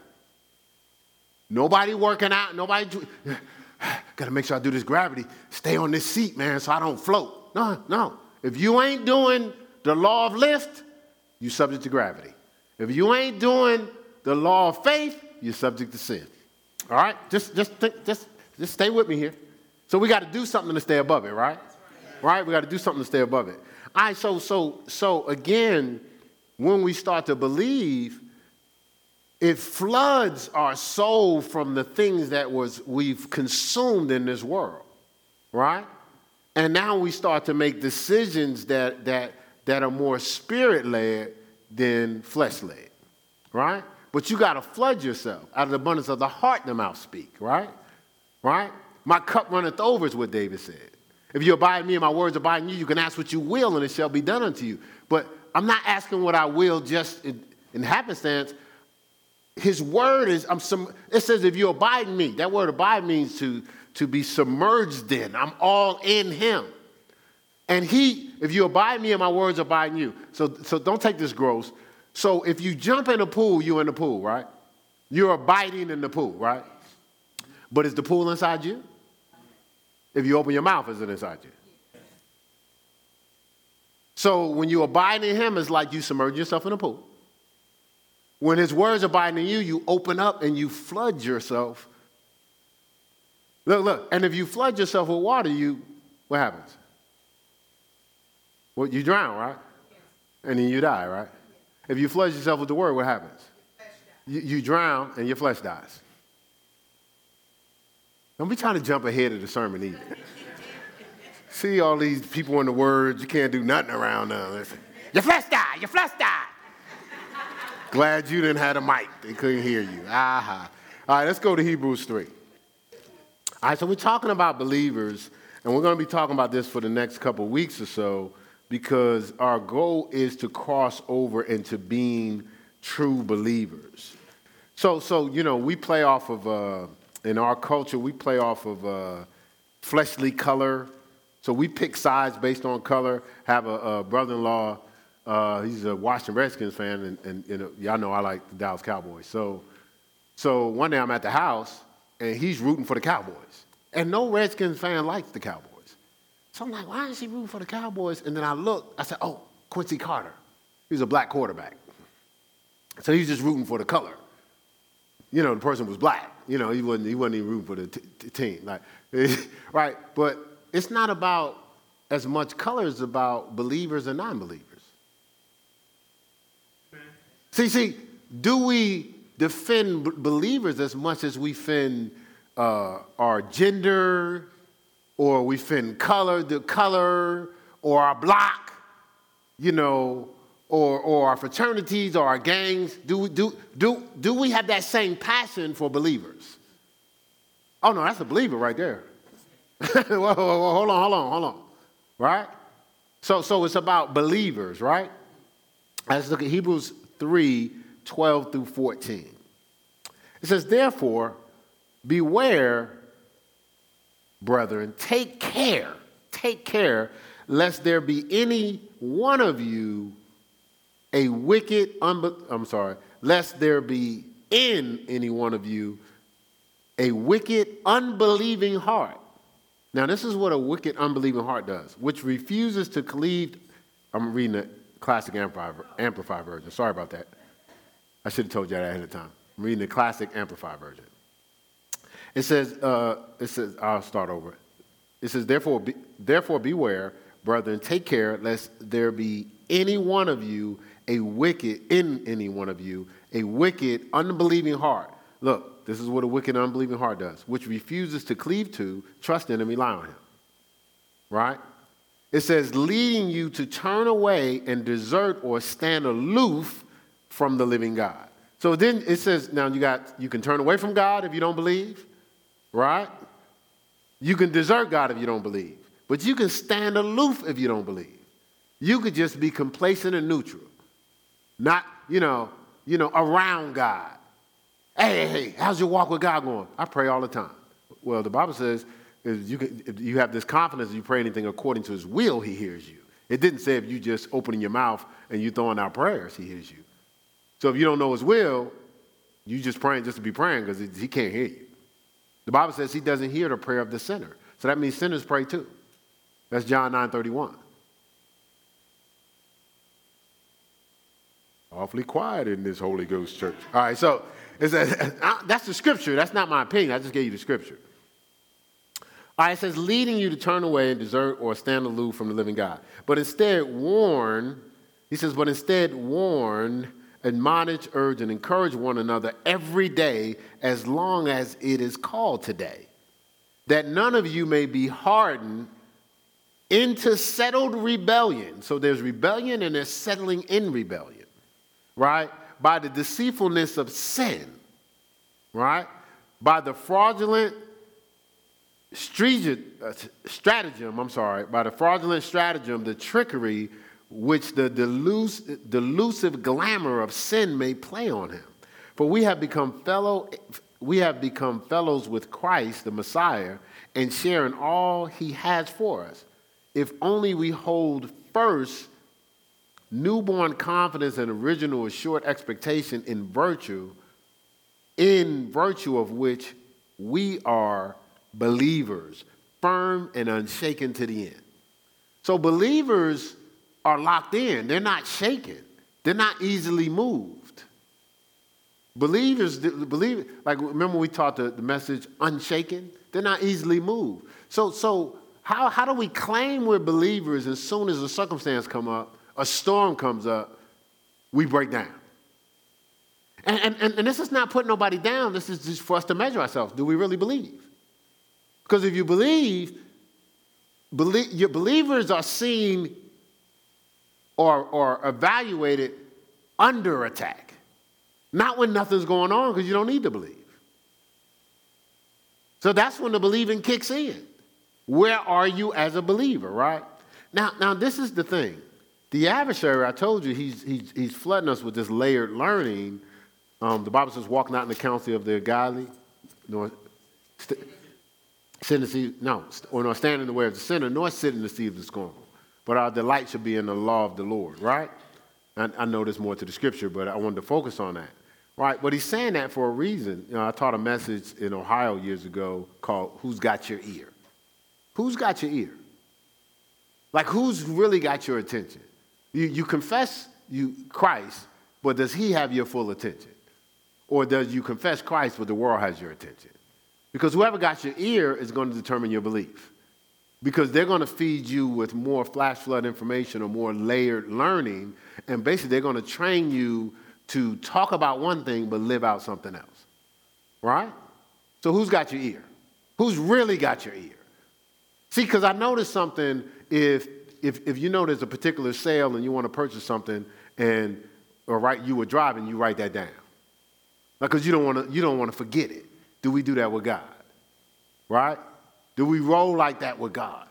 Nobody working out, nobody Got to make sure I do this gravity. Stay on this seat, man, so I don't float. No, no. If you ain't doing the law of lift, you're subject to gravity. If you ain't doing the law of faith, you're subject to sin. All right? Just, just, think, just, just stay with me here. So we got to do something to stay above it, right? Right? We got to do something to stay above it. All right, so, so, so again, when we start to believe, it floods our soul from the things that was we've consumed in this world right and now we start to make decisions that that that are more spirit led than flesh led right but you got to flood yourself out of the abundance of the heart the mouth speak right right my cup runneth over is what david said if you abide in me and my words abide in you you can ask what you will and it shall be done unto you but i'm not asking what i will just in, in happenstance his word is, I'm some, it says, if you abide in me, that word abide means to, to be submerged in. I'm all in him. And he, if you abide in me and my words abide in you. So, so don't take this gross. So if you jump in a pool, you're in the pool, right? You're abiding in the pool, right? But is the pool inside you? If you open your mouth, is it inside you? So when you abide in him, it's like you submerge yourself in a pool. When his words abide in you, you open up and you flood yourself. Look, look, and if you flood yourself with water, you what happens? Well, you drown, right? And then you die, right? If you flood yourself with the word, what happens? You, you drown and your flesh dies. Don't be trying to jump ahead of the sermon either. See all these people in the words, you can't do nothing around them. Listen. Your flesh die, your flesh die. Glad you didn't have a mic. They couldn't hear you. Aha. All right, let's go to Hebrews 3. All right, so we're talking about believers, and we're going to be talking about this for the next couple weeks or so because our goal is to cross over into being true believers. So, so you know, we play off of, uh, in our culture, we play off of uh, fleshly color. So we pick sides based on color. Have a, a brother in law uh, he's a Washington Redskins fan, and, and you know, y'all know I like the Dallas Cowboys. So, so one day I'm at the house, and he's rooting for the Cowboys. And no Redskins fan likes the Cowboys. So I'm like, why is he rooting for the Cowboys? And then I look, I said, oh, Quincy Carter. He's a black quarterback. So he's just rooting for the color. You know, the person was black. You know, he wasn't, he wasn't even rooting for the t- t- team. Like, right? But it's not about as much color as about believers and non believers. See, see, do we defend b- believers as much as we defend uh, our gender, or we defend color, the color, or our block, you know, or, or our fraternities or our gangs? Do we, do, do, do we have that same passion for believers? Oh, no, that's a believer right there. whoa, whoa, whoa, hold on, hold on, hold on. Right? So, so it's about believers, right? Let's look at Hebrews 3 12 through 14. It says, Therefore, beware brethren, take care, take care, lest there be any one of you a wicked, unbe- I'm sorry, lest there be in any one of you a wicked, unbelieving heart. Now, this is what a wicked, unbelieving heart does, which refuses to cleave. I'm reading the classic amplified version. Sorry about that. I should have told you that ahead of time. I'm reading the classic amplified version. It says, uh, it says, I'll start over. It says, therefore, be, therefore beware, brethren, take care lest there be any one of you a wicked, in any one of you, a wicked, unbelieving heart. Look, this is what a wicked, unbelieving heart does, which refuses to cleave to, trust in, and rely on him. Right? It says, leading you to turn away and desert or stand aloof from the living God. So then it says, now you got, you can turn away from God if you don't believe right? You can desert God if you don't believe, but you can stand aloof if you don't believe. You could just be complacent and neutral, not, you know, you know, around God. Hey, hey, hey, how's your walk with God going? I pray all the time. Well, the Bible says if you, can, if you have this confidence, if you pray anything according to his will, he hears you. It didn't say if you just opening your mouth and you throwing out prayers, he hears you. So if you don't know his will, you just praying just to be praying because he can't hear you. The Bible says he doesn't hear the prayer of the sinner. So that means sinners pray too. That's John 9 31. Awfully quiet in this Holy Ghost church. All right, so that's the scripture. That's not my opinion. I just gave you the scripture. All right, it says, leading you to turn away and desert or stand aloof from the living God. But instead, warn, he says, but instead, warn admonish, urge, and encourage one another every day as long as it is called today, that none of you may be hardened into settled rebellion. So there's rebellion and there's settling in rebellion, right? By the deceitfulness of sin, right? By the fraudulent uh, stratagem, I'm sorry, by the fraudulent stratagem, the trickery which the delusive glamour of sin may play on him. For we have become fellow we have become fellows with Christ, the Messiah, and share in all he has for us. If only we hold first newborn confidence and original assured expectation in virtue, in virtue of which we are believers, firm and unshaken to the end. So believers are locked in, they're not shaken, they're not easily moved. Believers, believe, like remember we taught the, the message unshaken? They're not easily moved. So, so how, how do we claim we're believers as soon as a circumstance come up, a storm comes up, we break down? And, and, and this is not putting nobody down. This is just for us to measure ourselves. Do we really believe? Because if you believe, believe your believers are seen or, or evaluated under attack, not when nothing's going on because you don't need to believe. So that's when the believing kicks in. Where are you as a believer, right? Now, now this is the thing. The adversary, I told you, he's, he's, he's flooding us with this layered learning. Um, the Bible says, walk not in the counsel of the godly, nor st- sit in the seat, no, or nor stand in the way of the sinner, nor sit in the seat of the scornful but our delight should be in the law of the Lord, right? I, I know there's more to the scripture, but I wanted to focus on that. Right, but he's saying that for a reason. You know, I taught a message in Ohio years ago called Who's Got Your Ear? Who's got your ear? Like, who's really got your attention? You, you confess you Christ, but does he have your full attention? Or does you confess Christ, but the world has your attention? Because whoever got your ear is going to determine your belief because they're going to feed you with more flash flood information or more layered learning. And basically, they're going to train you to talk about one thing but live out something else. Right? So, who's got your ear? Who's really got your ear? See, because I noticed something if, if, if you know there's a particular sale and you want to purchase something and or right you were driving, you write that down. Because you don't want to you don't want to forget it. Do we do that with God? Right? Do we roll like that with God?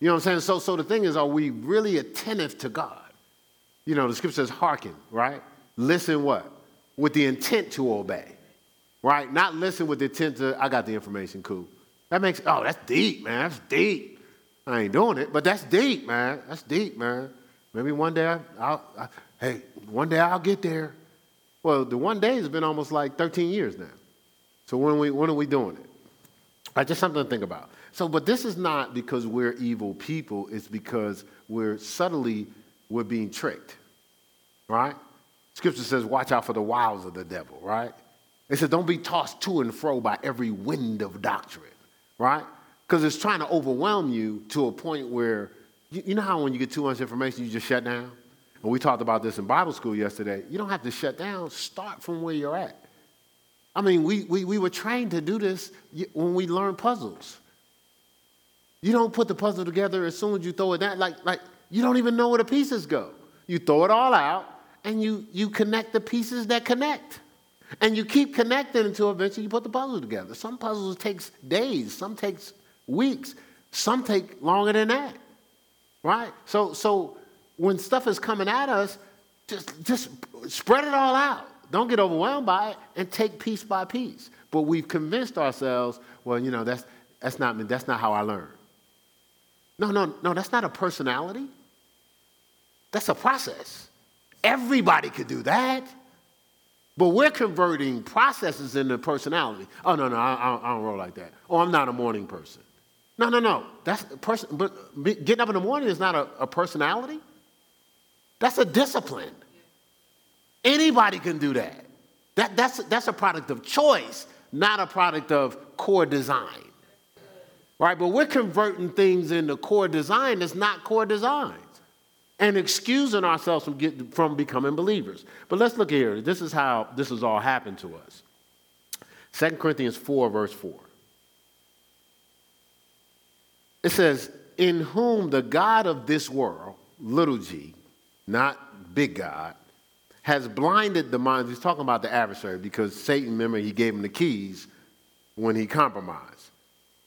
You know what I'm saying? So, so the thing is, are we really attentive to God? You know, the scripture says, hearken, right? Listen what? With the intent to obey, right? Not listen with the intent to, I got the information, cool. That makes, oh, that's deep, man. That's deep. I ain't doing it, but that's deep, man. That's deep, man. Maybe one day I'll, I'll hey, one day I'll get there. Well, the one day has been almost like 13 years now. So when we, when are we doing it? Right, just something to think about. So, but this is not because we're evil people. It's because we're subtly, we're being tricked, right? Scripture says, watch out for the wiles of the devil, right? It says, don't be tossed to and fro by every wind of doctrine, right? Because it's trying to overwhelm you to a point where, you, you know how when you get too much information, you just shut down? And we talked about this in Bible school yesterday. You don't have to shut down, start from where you're at. I mean, we, we, we were trained to do this when we learned puzzles. You don't put the puzzle together as soon as you throw it down. Like, like you don't even know where the pieces go. You throw it all out and you, you connect the pieces that connect. And you keep connecting until eventually you put the puzzle together. Some puzzles takes days, some takes weeks, some take longer than that. Right? So so when stuff is coming at us, just just spread it all out. Don't get overwhelmed by it and take piece by piece. But we've convinced ourselves, well, you know, that's that's not that's not how I learn. No, no, no, that's not a personality. That's a process. Everybody could do that. But we're converting processes into personality. Oh, no, no, I, I, don't roll like that. Oh, I'm not a morning person. No, no, no. That's person, but getting up in the morning is not a, a personality. That's a discipline. Anybody can do that. that that's, that's a product of choice, not a product of core design. Right? But we're converting things into core design that's not core design and excusing ourselves from, get, from becoming believers. But let's look here. This is how this has all happened to us. 2 Corinthians 4, verse 4. It says, In whom the God of this world, little g, not big God, has blinded the minds. He's talking about the adversary because Satan, remember, he gave him the keys when he compromised.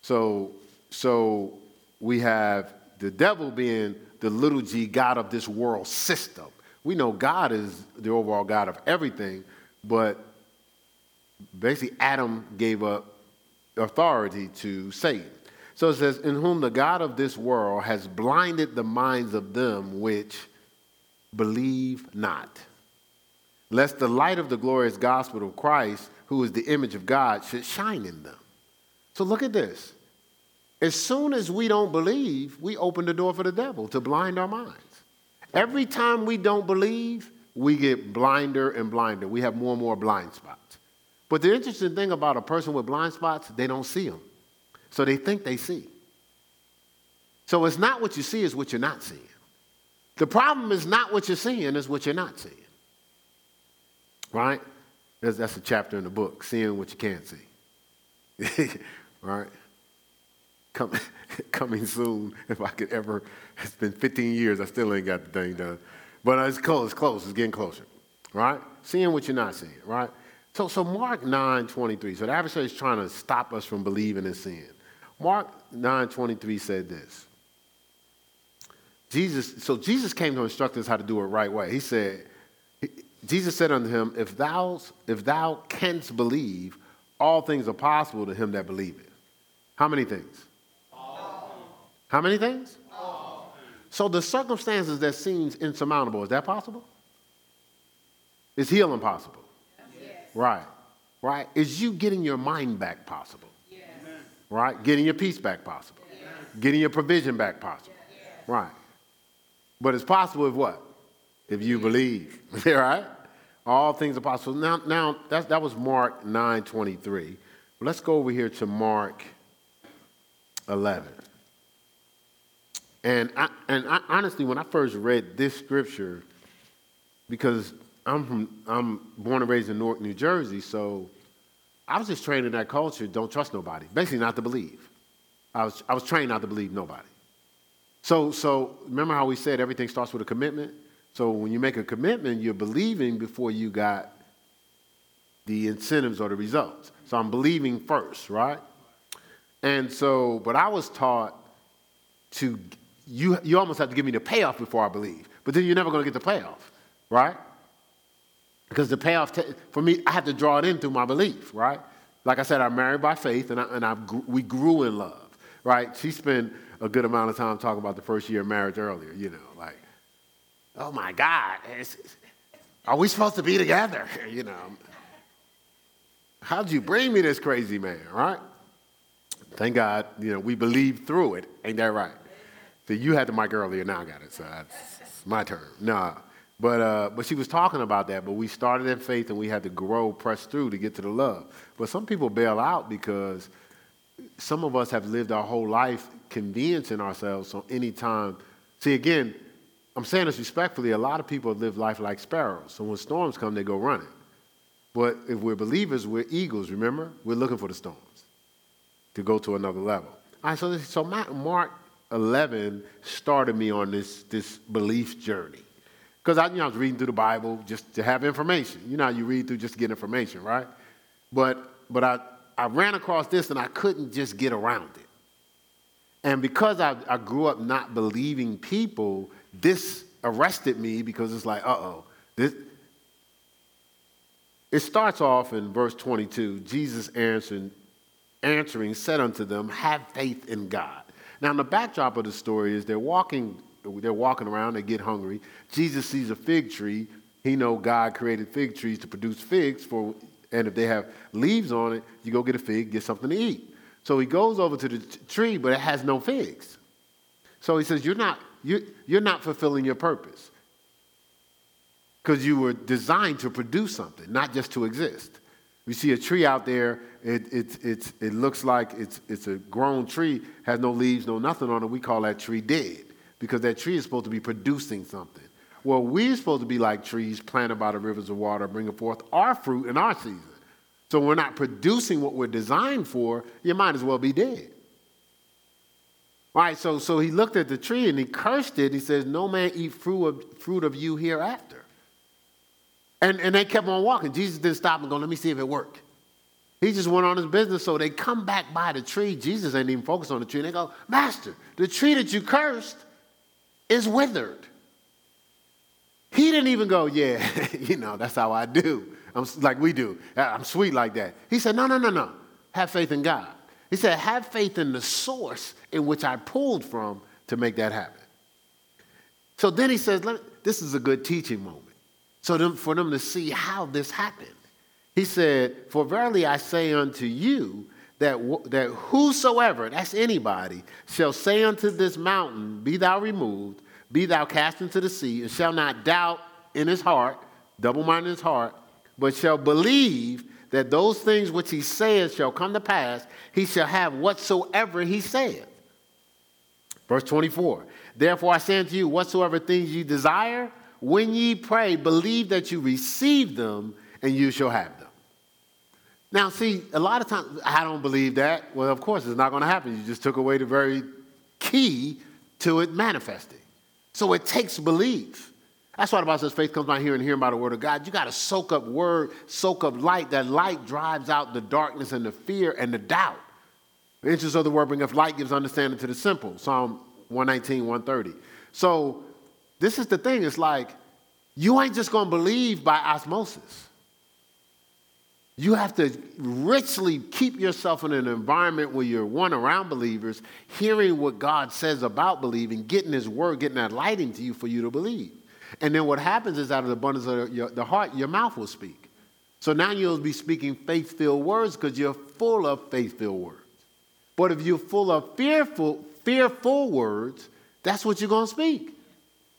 So, so we have the devil being the little g God of this world system. We know God is the overall God of everything, but basically Adam gave up authority to Satan. So it says, In whom the God of this world has blinded the minds of them which believe not, lest the light of the glorious gospel of Christ, who is the image of God, should shine in them. So look at this. As soon as we don't believe, we open the door for the devil to blind our minds. Every time we don't believe, we get blinder and blinder. We have more and more blind spots. But the interesting thing about a person with blind spots, they don't see them. So they think they see. So it's not what you see, it's what you're not seeing. The problem is not what you're seeing, it's what you're not seeing. Right? That's, that's a chapter in the book, seeing what you can't see. right? Come, coming soon, if I could ever. It's been 15 years, I still ain't got the thing done. But it's close, it's close, it's getting closer, right? Seeing what you're not seeing, right? So, so Mark 9 23. So the adversary is trying to stop us from believing in sin. Mark 9 23 said this. Jesus, so Jesus came to instruct us how to do it right way. He said, Jesus said unto him, If thou, if thou canst believe, all things are possible to him that believeth. How many things? All. How many things? All. So the circumstances that seems insurmountable, is that possible? Is healing possible? Yes. Right. Right. Is you getting your mind back possible? Yes. Right. Getting your peace back possible? Yes. Getting your provision back possible? Right. But it's possible if what? If you believe. right? All things are possible. Now, now that, that was Mark 9 23. Let's go over here to Mark 11. And I, and I, honestly, when I first read this scripture, because I'm from I'm born and raised in Newark, New Jersey, so I was just trained in that culture. Don't trust nobody. Basically, not to believe. I was I was trained not to believe nobody. So so remember how we said everything starts with a commitment. So when you make a commitment, you're believing before you got the incentives or the results. So I'm believing first, right? And so, but I was taught to you, you almost have to give me the payoff before I believe. But then you're never going to get the payoff, right? Because the payoff, t- for me, I have to draw it in through my belief, right? like I said, I'm married by faith, and, I, and I, we grew in love, right? She spent a good amount of time talking about the first year of marriage earlier, you know, oh my God, are we supposed to be together? You know, how'd you bring me this crazy man, right? Thank God, you know, we believed through it. Ain't that right? So you had the mic earlier, now I got it, so it's my turn. Nah. But, uh, but she was talking about that, but we started in faith and we had to grow, press through to get to the love. But some people bail out because some of us have lived our whole life conveniencing ourselves So anytime. See, again, I'm saying this respectfully, a lot of people live life like sparrows. So when storms come, they go running. But if we're believers, we're eagles, remember? We're looking for the storms to go to another level. All right, so, so Mark 11 started me on this, this belief journey. Because I, you know, I was reading through the Bible just to have information. You know you read through just to get information, right? But, but I, I ran across this and I couldn't just get around it. And because I, I grew up not believing people, this arrested me because it's like, uh oh. This, it starts off in verse 22 Jesus answering, answering said unto them, Have faith in God. Now, the backdrop of the story is they're walking they're walking around, they get hungry. Jesus sees a fig tree. He know God created fig trees to produce figs for, and if they have leaves on it, you go get a fig, get something to eat. So he goes over to the t- tree, but it has no figs. So he says, You're not, you, you're not fulfilling your purpose. Because you were designed to produce something, not just to exist. We see a tree out there, it, it, it, it looks like it's, it's a grown tree, has no leaves, no nothing on it. We call that tree dead because that tree is supposed to be producing something. Well, we're supposed to be like trees planted by the rivers of water, bringing forth our fruit in our season. So we're not producing what we're designed for, you might as well be dead. All right, so, so he looked at the tree and he cursed it. He says, No man eat fruit of, fruit of you hereafter. And, and they kept on walking. Jesus didn't stop and go, Let me see if it worked. He just went on his business. So they come back by the tree. Jesus ain't even focused on the tree. And they go, Master, the tree that you cursed, is withered. He didn't even go, yeah, you know, that's how I do. I'm like we do. I'm sweet like that. He said, no, no, no, no. Have faith in God. He said, have faith in the source in which I pulled from to make that happen. So then he says, this is a good teaching moment. So them, for them to see how this happened. He said, For verily I say unto you that, that whosoever, that's anybody, shall say unto this mountain, Be thou removed, be thou cast into the sea, and shall not doubt in his heart, double minded in his heart, but shall believe that those things which he says shall come to pass, he shall have whatsoever he saith. Verse 24 Therefore I say unto you, whatsoever things ye desire, when ye pray, believe that you receive them, and you shall have them. Now, see, a lot of times I don't believe that. Well, of course, it's not going to happen. You just took away the very key to it manifesting. So it takes belief. That's why the Bible says faith comes by hearing and hearing by the word of God. You got to soak up word, soak up light. That light drives out the darkness and the fear and the doubt. The interest of the word bring up light, gives understanding to the simple. Psalm 119, 130. So this is the thing. It's like you ain't just going to believe by osmosis. You have to richly keep yourself in an environment where you're one around believers, hearing what God says about believing, getting His word, getting that light into you for you to believe. And then what happens is, out of the abundance of your, the heart, your mouth will speak. So now you'll be speaking faith filled words because you're full of faith filled words. But if you're full of fearful, fearful words, that's what you're going to speak.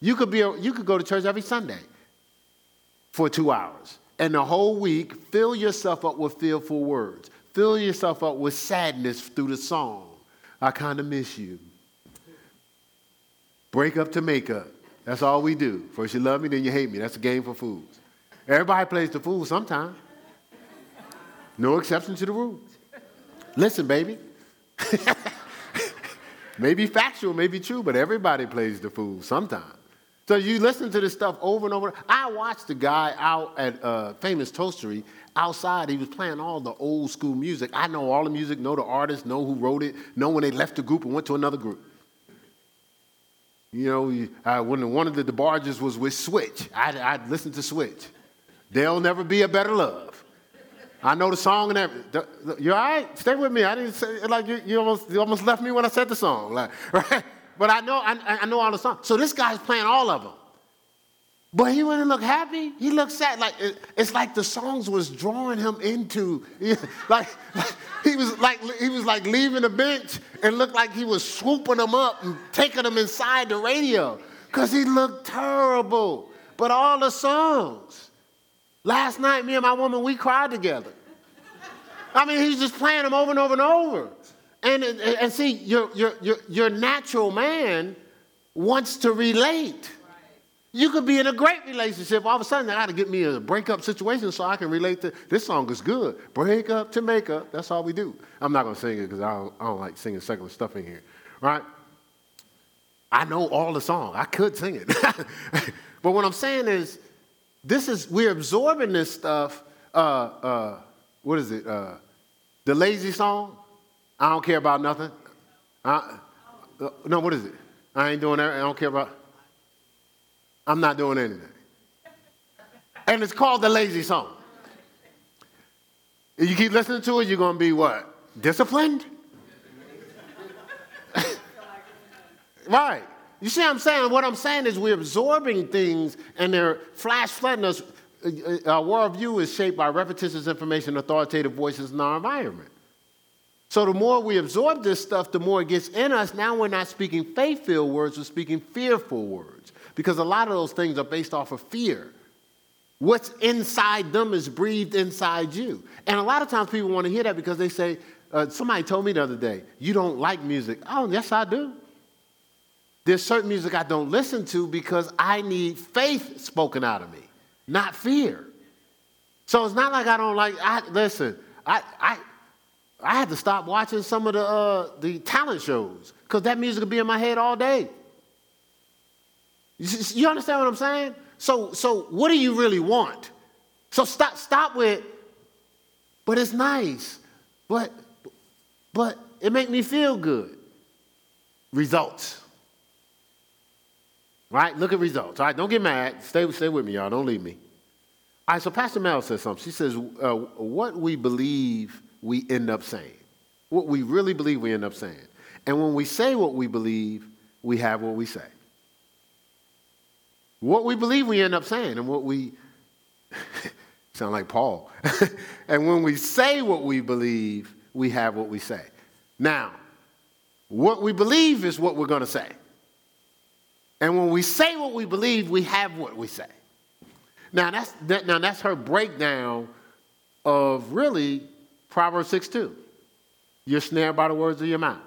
You could, be a, you could go to church every Sunday for two hours and the whole week, fill yourself up with fearful words. Fill yourself up with sadness through the song. I kind of miss you. Break up to make up. That's all we do. First you love me, then you hate me. That's a game for fools. Everybody plays the fool sometime. No exception to the rule. Listen, baby. maybe factual, maybe true, but everybody plays the fool sometimes. So you listen to this stuff over and over. I watched the guy out at uh, Famous Toastery outside. He was playing all the old school music. I know all the music, know the artists, know who wrote it, know when they left the group and went to another group. You know, I, when one of the DeBarges was with Switch, I'd, I'd listen to Switch. There'll never be a better love. I know the song and everything. You all right? Stay with me. I didn't say, like, you, you, almost, you almost left me when I said the song. Like, right? But I know, I, I know all the songs. So this guy's playing all of them. But he wouldn't look happy. He looked sad. Like it's like the songs was drawing him into, like, like he was like he was like leaving the bench and looked like he was swooping them up and taking them inside the radio because he looked terrible. But all the songs. Last night, me and my woman, we cried together. I mean, he's just playing them over and over and over. And, and, and see, your, your, your, your natural man wants to relate. You could be in a great relationship. All of a sudden, I got to get me a breakup situation so I can relate to this song is good. Break up to make up. That's all we do. I'm not going to sing it because I don't, I don't like singing secular stuff in here, right? I know all the song. I could sing it. but what I'm saying is, this is, we're absorbing this stuff. Uh, uh, what is it? Uh, the lazy song. I don't care about nothing. I, uh, no, what is it? I ain't doing that. I don't care about. I'm not doing anything. And it's called the lazy song. If you keep listening to it, you're going to be what? Disciplined? right. You see what I'm saying? What I'm saying is we're absorbing things and they're flash flooding us. Uh, uh, our worldview is shaped by repetitious information, authoritative voices in our environment. So the more we absorb this stuff, the more it gets in us. Now we're not speaking faith filled words, we're speaking fearful words because a lot of those things are based off of fear. What's inside them is breathed inside you. And a lot of times people want to hear that because they say, uh, somebody told me the other day, you don't like music. Oh, yes, I do. There's certain music I don't listen to because I need faith spoken out of me, not fear. So it's not like I don't like, I, listen, I, I, I had to stop watching some of the, uh, the talent shows because that music would be in my head all day. You understand what I'm saying? So, so what do you really want? So stop, stop with, but it's nice, but, but it make me feel good. Results. Right? Look at results. All right, don't get mad. Stay, stay with me, y'all. Don't leave me. All right, so Pastor Mel says something. She says, uh, what we believe, we end up saying. What we really believe, we end up saying. And when we say what we believe, we have what we say. What we believe, we end up saying, and what we sound like Paul. and when we say what we believe, we have what we say. Now, what we believe is what we're going to say. And when we say what we believe, we have what we say. Now that's, that, now that's her breakdown of really Proverbs 6 2. You're snared by the words of your mouth.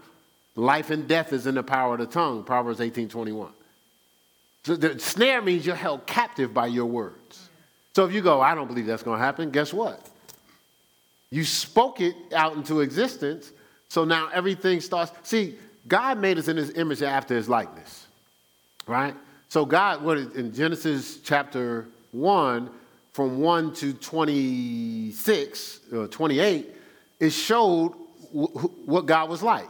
Life and death is in the power of the tongue, Proverbs 18 21. So the snare means you're held captive by your words. So if you go, I don't believe that's going to happen, guess what? You spoke it out into existence, so now everything starts. See, God made us in his image after his likeness, right? So God, what in Genesis chapter 1, from 1 to 26, or 28, it showed what God was like.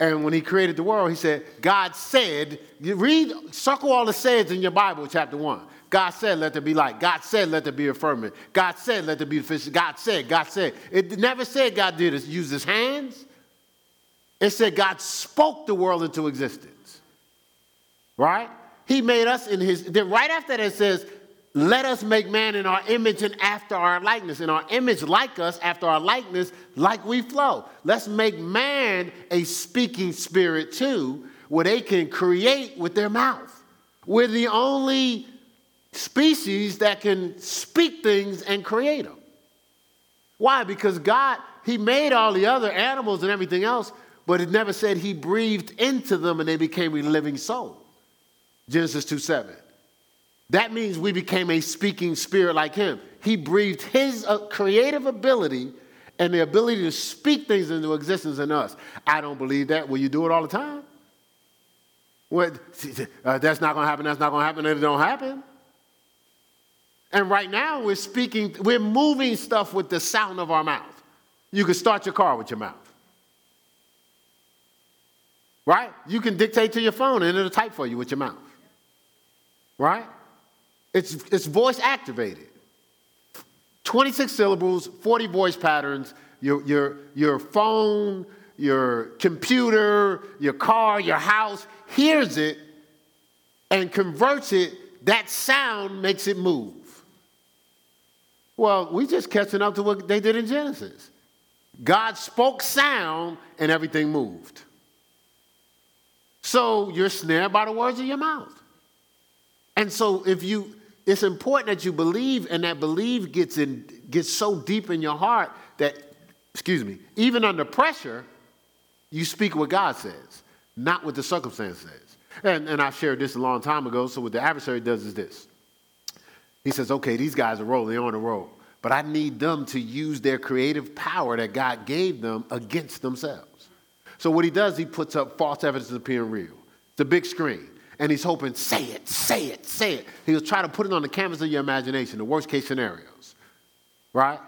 And when he created the world, he said, God said, you read, circle all the says in your Bible, chapter 1. God said, let there be light. God said, let there be firmament. God said, let there be fish. God said, God said. It never said God did it, use his hands. It said God spoke the world into existence. Right? He made us in his, then right after that says, let us make man in our image and after our likeness. In our image, like us, after our likeness, like we flow. Let's make man a speaking spirit too, where they can create with their mouth. We're the only species that can speak things and create them. Why? Because God, He made all the other animals and everything else, but it never said He breathed into them and they became a living soul. Genesis 2 7. That means we became a speaking spirit like him. He breathed his uh, creative ability and the ability to speak things into existence in us. I don't believe that. Will you do it all the time? What, uh, that's not going to happen, that's not going to happen, it don't happen. And right now we're speaking, we're moving stuff with the sound of our mouth. You can start your car with your mouth. Right? You can dictate to your phone and it'll type for you with your mouth. Right? It's, it's voice activated. 26 syllables, 40 voice patterns, your, your, your phone, your computer, your car, your house hears it and converts it, that sound makes it move. Well, we just catching up to what they did in Genesis. God spoke sound and everything moved. So you're snared by the words of your mouth. And so if you it's important that you believe and that belief gets in gets so deep in your heart that excuse me, even under pressure, you speak what God says, not what the circumstance says. And, and I shared this a long time ago. So what the adversary does is this. He says, okay, these guys are rolling, on the roll. But I need them to use their creative power that God gave them against themselves. So what he does, he puts up false evidence of appearing real. It's a big screen. And he's hoping, say it, say it, say it. He'll try to put it on the canvas of your imagination, the worst case scenarios. Right?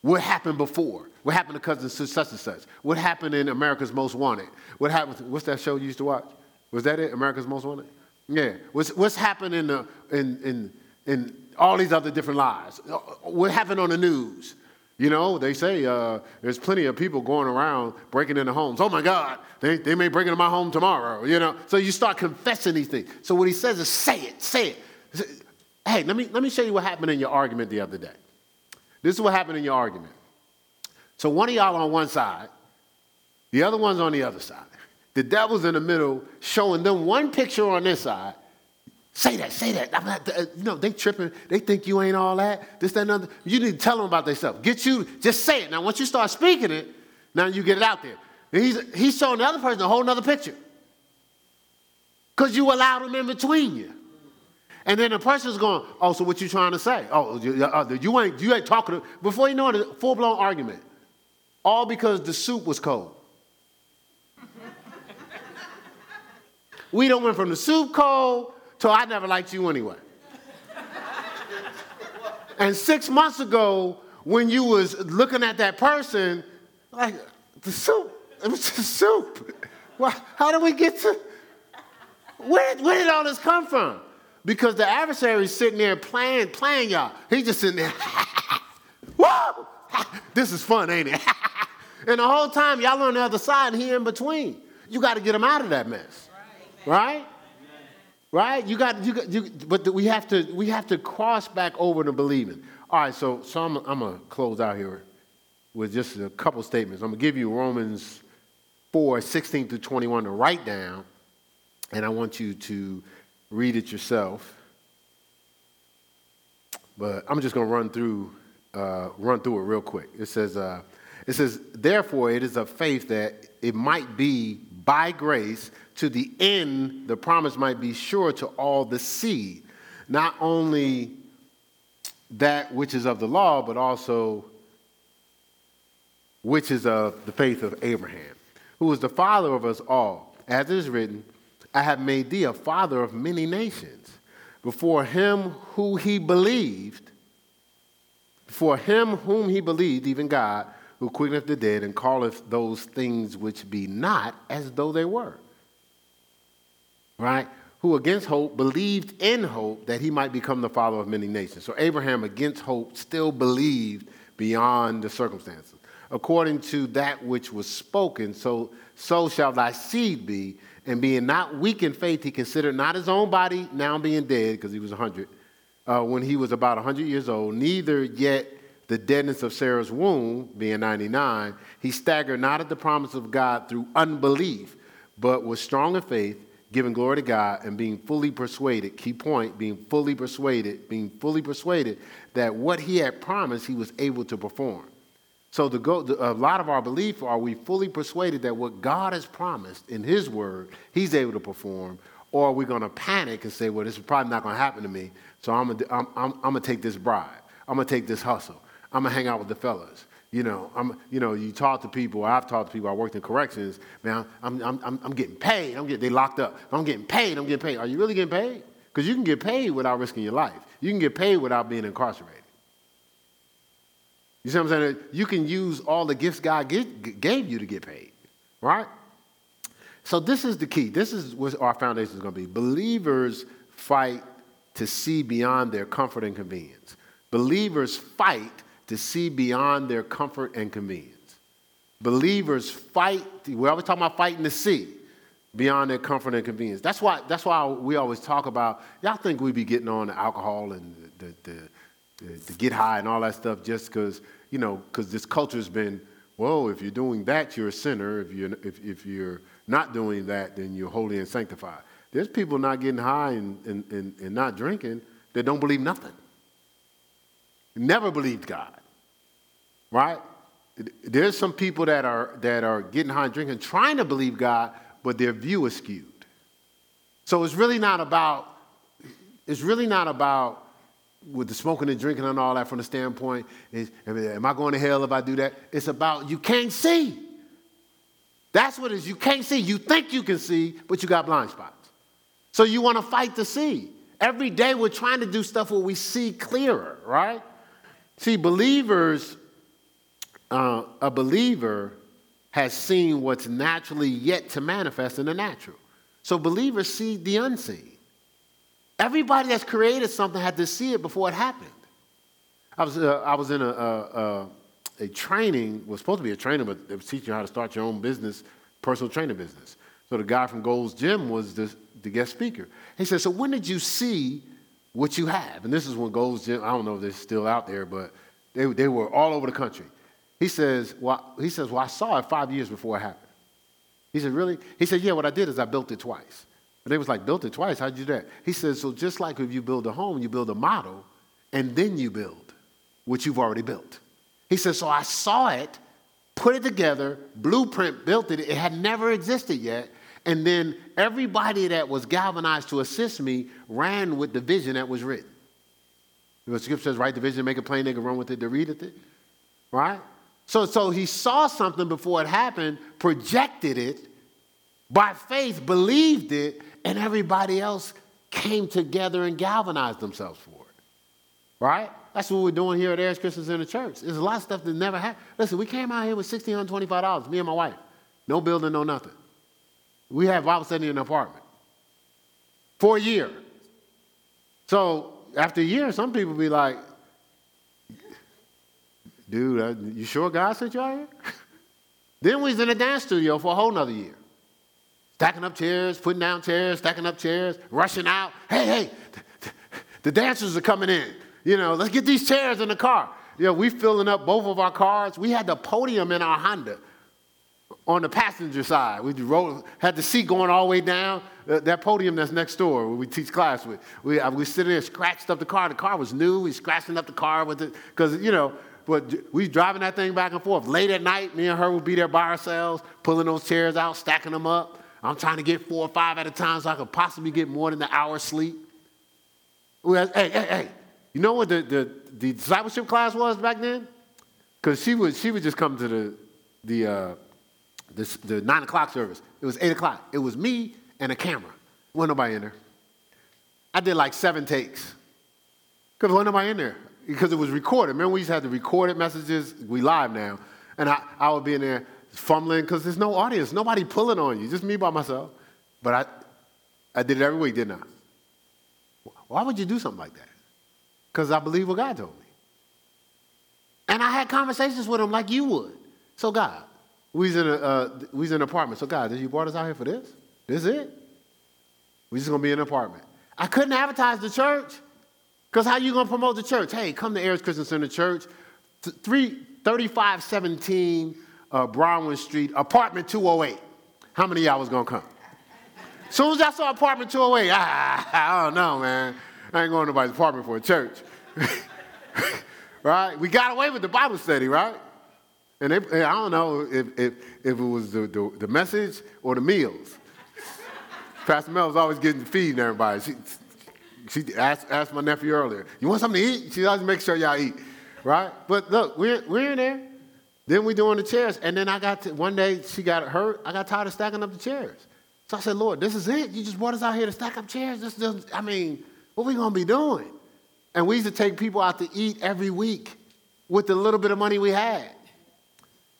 What happened before? What happened to cousins such and such? What happened in America's Most Wanted? What happened? What's that show you used to watch? Was that it? America's Most Wanted? Yeah. What's, what's happened in, the, in, in, in all these other different lives? Uh, what happened on the news? You know, they say uh, there's plenty of people going around breaking into homes. Oh my God, they, they may break into my home tomorrow, you know. So you start confessing these things. So what he says is say it, say it. Hey, let me, let me show you what happened in your argument the other day. This is what happened in your argument. So one of y'all on one side, the other one's on the other side. The devil's in the middle, showing them one picture on this side. Say that, say that. I'm not, uh, you know, they tripping. They think you ain't all that. This, that, and other. You need to tell them about themselves. Get you, just say it. Now, once you start speaking it, now you get it out there. And he's, he's showing the other person a whole other picture. Because you allowed him in between you. And then the person's going, oh, so what you trying to say? Oh, you, uh, you ain't, you ain't talking. To, before you know it, full-blown argument. All because the soup was cold. we don't went from the soup cold to I never liked you anyway. and six months ago, when you was looking at that person, like the soup, it was the soup. Well, how did we get to? Where, where did all this come from? Because the adversary's sitting there playing, playing y'all. He's just sitting there. Whoa! this is fun, ain't it? And the whole time, y'all on the other side and he in between. You got to get him out of that mess. Right? right? Right? You got, you got you, but we have to we have to cross back over to believing. All right, so so I'm, I'm gonna close out here with just a couple statements. I'm gonna give you Romans 4, 16 to 21 to write down, and I want you to read it yourself. But I'm just gonna run through uh, run through it real quick. It says. Uh, it says, Therefore, it is of faith that it might be by grace to the end the promise might be sure to all the seed, not only that which is of the law, but also which is of the faith of Abraham, who is the father of us all. As it is written, I have made thee a father of many nations, before him who he believed, for him whom he believed, even God, who quickeneth the dead and calleth those things which be not as though they were. Right? Who against hope believed in hope that he might become the father of many nations. So Abraham, against hope, still believed beyond the circumstances. According to that which was spoken, so, so shall thy seed be. And being not weak in faith, he considered not his own body now being dead, because he was 100, uh, when he was about 100 years old, neither yet the deadness of Sarah's womb, being 99, he staggered not at the promise of God through unbelief, but was strong in faith, giving glory to God, and being fully persuaded. Key point being fully persuaded, being fully persuaded that what he had promised, he was able to perform. So the go, the, a lot of our belief are we fully persuaded that what God has promised in His Word, He's able to perform, or are we going to panic and say, well, this is probably not going to happen to me, so I'm going to take this bribe. I'm going to take this hustle. I'm gonna hang out with the fellas. You know, I'm, you know, you talk to people. I've talked to people. I worked in corrections. Man, I'm, I'm, I'm, I'm getting paid. I'm getting, they locked up. I'm getting paid. I'm getting paid. Are you really getting paid? Because you can get paid without risking your life. You can get paid without being incarcerated. You see what I'm saying? You can use all the gifts God gave you to get paid, right? So this is the key. This is what our foundation is going to be. Believers fight to see beyond their comfort and convenience. Believers fight to see beyond their comfort and convenience. Believers fight, we're always talk about fighting to see beyond their comfort and convenience. That's why, that's why we always talk about, y'all think we be getting on the alcohol and the, the, the, the get high and all that stuff just because, you know, because this culture has been, whoa, if you're doing that, you're a sinner. If you're, if, if you're not doing that, then you're holy and sanctified. There's people not getting high and, and, and, and not drinking that don't believe nothing. Never believed God. Right? There's some people that are, that are getting high and drinking, trying to believe God, but their view is skewed. So it's really not about, it's really not about with the smoking and drinking and all that from the standpoint is, am I going to hell if I do that? It's about you can't see. That's what it is. You can't see. You think you can see, but you got blind spots. So you want to fight to see. Every day we're trying to do stuff where we see clearer, right? See, believers, uh, a believer has seen what's naturally yet to manifest in the natural. So believers see the unseen. Everybody that's created something had to see it before it happened. I was, uh, I was in a, a, a, training, was supposed to be a training, but it was teaching you how to start your own business, personal training business. So the guy from Gold's Gym was the, the guest speaker. He said, So when did you see what you have? And this is when Gold's Gym, I don't know if they're still out there, but they, they were all over the country. He says, well, he says, well, I saw it five years before it happened. He said, really? He said, yeah, what I did is I built it twice. But they was like, built it twice? How'd you do that? He says, so just like if you build a home, you build a model, and then you build what you've already built. He says, so I saw it, put it together, blueprint, built it. It had never existed yet. And then everybody that was galvanized to assist me ran with the vision that was written. The scripture says, write the vision, make it plain, they can run with it, to read it. Right? So, so he saw something before it happened, projected it, by faith believed it, and everybody else came together and galvanized themselves for it. Right? That's what we're doing here at Ayers in the Church. There's a lot of stuff that never happened. Listen, we came out here with $1,625, me and my wife. No building, no nothing. We have an apartment for a year. So after a year, some people be like, dude, uh, you sure God sent you out here? then we was in a dance studio for a whole nother year. Stacking up chairs, putting down chairs, stacking up chairs, rushing out. Hey, hey, the dancers are coming in. You know, let's get these chairs in the car. You know, we filling up both of our cars. We had the podium in our Honda on the passenger side. We rolled, had the seat going all the way down. Uh, that podium that's next door where we teach class with. We, uh, we sitting there, scratched up the car. The car was new. We scratching up the car with it because, you know, but we driving that thing back and forth. Late at night, me and her would be there by ourselves, pulling those chairs out, stacking them up. I'm trying to get four or five at a time so I could possibly get more than an hour sleep. Had, hey, hey, hey, you know what the, the, the discipleship class was back then? Because she would, she would just come to the, the, uh, the, the nine o'clock service. It was eight o'clock. It was me and a camera. Wasn't nobody in there. I did like seven takes. Because wasn't nobody in there because it was recorded. Remember, we used to have the recorded messages. We live now, and I, I would be in there fumbling because there's no audience, nobody pulling on you, just me by myself. But I, I did it every week, didn't I? Why would you do something like that? Because I believe what God told me. And I had conversations with him like you would. So God, we was in a uh, we was in an apartment. So God, did you brought us out here for this? This is it? We just gonna be in an apartment. I couldn't advertise the church because how you to promote the church? Hey, come to Ayers Christian Center Church, 3517 uh, Broadway Street, apartment 208. How many y'all was to come? As soon as I saw apartment 208, ah, I don't know, man. I ain't going to nobody's apartment for a church. right? We got away with the Bible study, right? And they, I don't know if, if, if it was the, the, the message or the meals. Pastor Mel was always getting to feed everybody. She, she asked, asked my nephew earlier, you want something to eat? She always make sure y'all eat, right? But look, we're, we're in there. Then we're doing the chairs. And then I got to, one day she got hurt. I got tired of stacking up the chairs. So I said, Lord, this is it. You just brought us out here to stack up chairs. This is, I mean, what we going to be doing? And we used to take people out to eat every week with the little bit of money we had.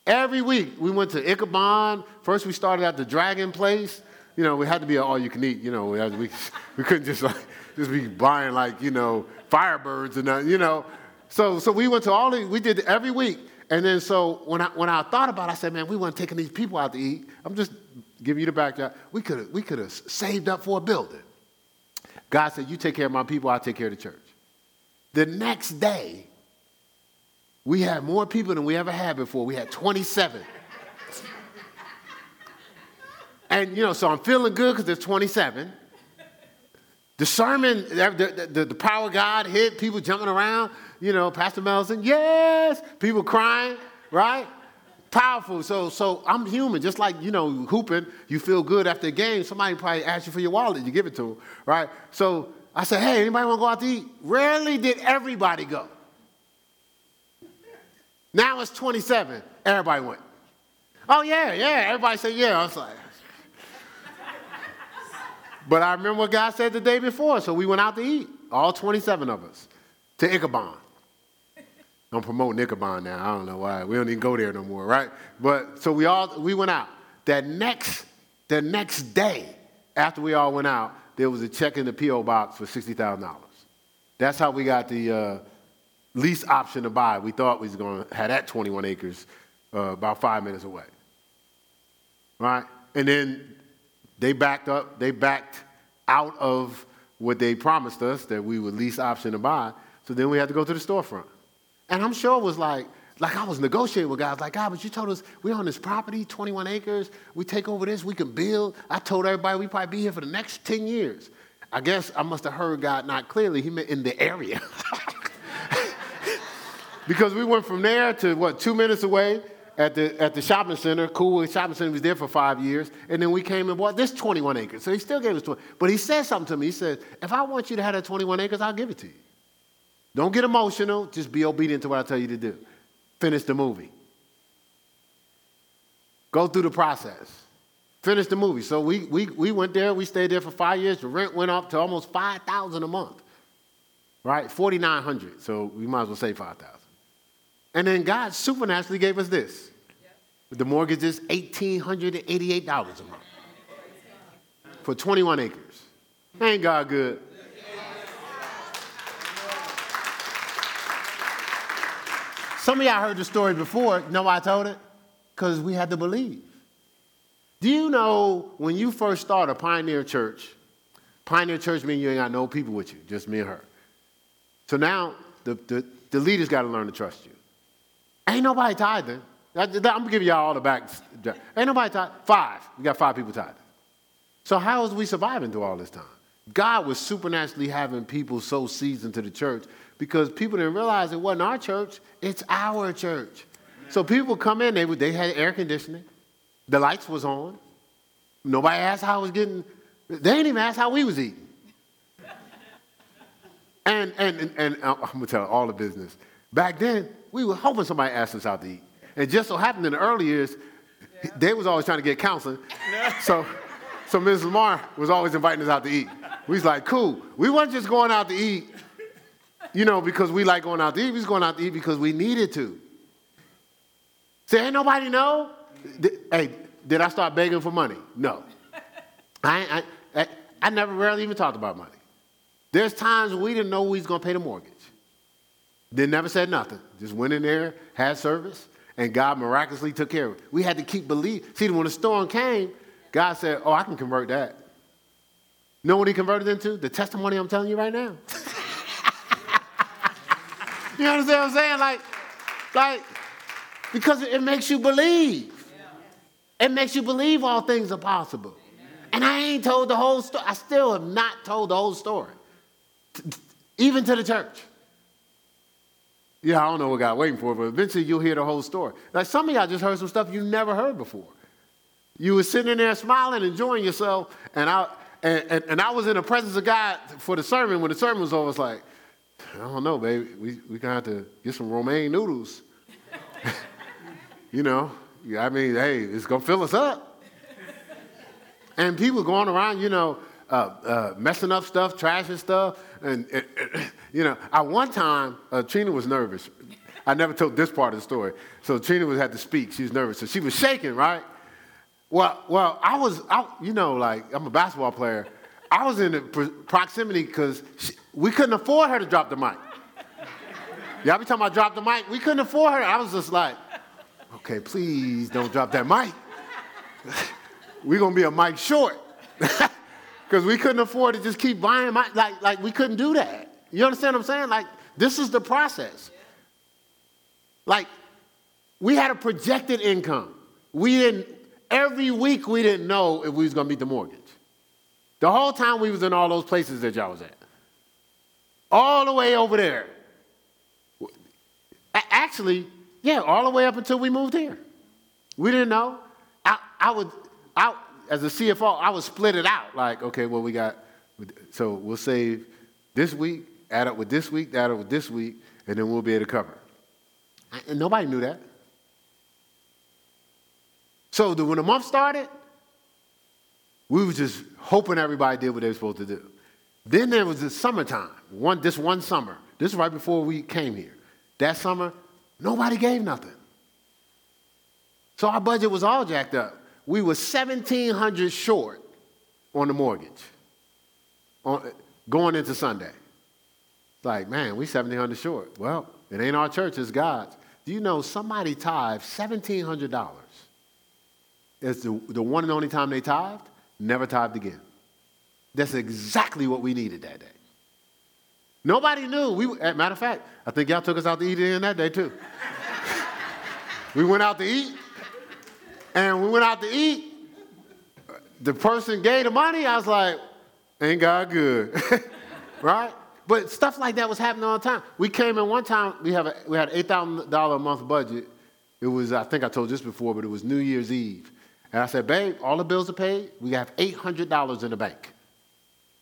Every week we went to Ichiban. First we started at the Dragon Place. You know, we had to be all you can eat. You know, we, we, couldn't just like just be buying like, you know, Firebirds and, that, you know. So, so we went to all the, we did every week. And then so when I, when I thought about it, I said, man, we weren't taking these people out to eat. I'm just giving you the backdrop. We could have we could have saved up for a building. God said, you take care of my people, I'll take care of the church. The next day, we had more people than we ever had before. We had 27. and, you know, so I'm feeling good because there's 27. The sermon, the, the, the, power of God hit, people jumping around. You know, Pastor Melson, yes, people crying, right? Powerful. So, so I'm human, just like you know, hooping. You feel good after a game. Somebody probably asks you for your wallet, you give it to them, right? So I said, hey, anybody want to go out to eat? Rarely did everybody go. Now it's 27. Everybody went. Oh yeah, yeah. Everybody said yeah. I was like, but I remember what God said the day before, so we went out to eat, all 27 of us, to Ichiban. I'm promoting Ichiban now. I don't know why. We don't even go there no more, right? But so we all we went out. That next, the next day, after we all went out, there was a check in the P.O. box for $60,000. That's how we got the uh, lease option to buy. We thought we was going to have that 21 acres uh, about five minutes away. Right? And then they backed up, they backed out of what they promised us that we would lease option to buy. So then we had to go to the storefront. And I'm sure it was like, like I was negotiating with guys, like, God, but you told us we're on this property, 21 acres, we take over this, we can build. I told everybody we probably be here for the next 10 years. I guess I must have heard God not clearly. He meant in the area. because we went from there to what, two minutes away at the, at the shopping center. Cool Shopping Center was there for five years. And then we came and bought this 21 acres. So he still gave us 20. But he said something to me. He said, if I want you to have that 21 acres, I'll give it to you. Don't get emotional. Just be obedient to what I tell you to do. Finish the movie. Go through the process. Finish the movie. So we, we, we went there. We stayed there for five years. The rent went up to almost 5000 a month. Right? 4900 So we might as well say 5000 And then God supernaturally gave us this. The mortgage is $1,888 a month for 21 acres. Ain't God good? Some of y'all heard the story before. know why I told it? Because we had to believe. Do you know when you first start a Pioneer Church, Pioneer Church means you ain't got no people with you, just me and her. So now the, the, the leaders got to learn to trust you. Ain't nobody tithing. I'm gonna give y'all all the back. Ain't nobody tithing. Five. We got five people tithing. So how is we surviving through all this time? God was supernaturally having people so seasoned to the church because people didn't realize it wasn't our church, it's our church. So people come in, they, they had air conditioning, the lights was on. Nobody asked how I was getting, they didn't even ask how we was eating. And, and, and, and uh, I'm going to tell all the business. Back then, we were hoping somebody asked us out to eat. And just so happened in the early years, yeah. they was always trying to get counseling. So, so Mrs. Lamar was always inviting us out to eat. We was like, cool. We weren't just going out to eat you know, because we like going out to eat. We was going out to eat because we needed to. Say, ain't nobody know? hey, did I start begging for money? No. I, I, I, I never rarely even talked about money. There's times we didn't know we was going to pay the mortgage. They never said nothing. Just went in there, had service, and God miraculously took care of it. We had to keep believing. See, when the storm came, God said, oh, I can convert that. Know what he converted into? The testimony I'm telling you right now. You understand what I'm saying? Like, like, because it makes you believe. It makes you believe all things are possible. And I ain't told the whole story. I still have not told the whole story, even to the church. Yeah, I don't know what God waiting for, but eventually you'll hear the whole story. Like some of y'all just heard some stuff you never heard before. You were sitting in there smiling, enjoying yourself, and I and, and, and I was in the presence of God for the sermon. When the sermon was over, I was like, I don't know, baby. We we gonna have to get some romaine noodles. you know, I mean, hey, it's gonna fill us up. and people going around, you know, uh, uh, messing up stuff, trashing stuff, and, you know, at one time, uh, Trina was nervous. I never told this part of the story. So Trina was had to speak. She was nervous, so she was shaking, right? Well, well, I was, I, you know, like I'm a basketball player. I was in the proximity because we couldn't afford her to drop the mic. Y'all be talking about drop the mic. We couldn't afford her. I was just like, okay, please don't drop that mic. We're gonna be a mic short. Because we couldn't afford to just keep buying mic. Like, like we couldn't do that. You understand what I'm saying? Like, this is the process. Like, we had a projected income. We didn't, every week we didn't know if we was gonna meet the mortgage. The whole time we was in all those places that y'all was at. All the way over there. Actually, yeah, all the way up until we moved here. We didn't know. I, I would, I, as a CFO, I would split it out. Like, okay, well, we got, so we'll save this week, add up with this week, add up with this week, and then we'll be able to cover. And nobody knew that. So the, when the month started, we were just hoping everybody did what they were supposed to do. Then there was the summertime, one, this one summer. This is right before we came here. That summer, nobody gave nothing. So our budget was all jacked up. We were 1700 short on the mortgage on, going into Sunday. It's like, man, we 1700 short. Well, it ain't our church, it's God's. Do you know somebody tithed $1,700? It's the, the one and only time they tithed, never tithed again. That's exactly what we needed that day. Nobody knew. We, matter of fact, I think y'all took us out to eat in that day too. we went out to eat, and we went out to eat. The person gave the money. I was like, ain't God good, right? But stuff like that was happening all the time. We came in one time. We have a, we had an eight thousand dollar a month budget. It was I think I told this before, but it was New Year's Eve, and I said, babe, all the bills are paid. We have eight hundred dollars in the bank.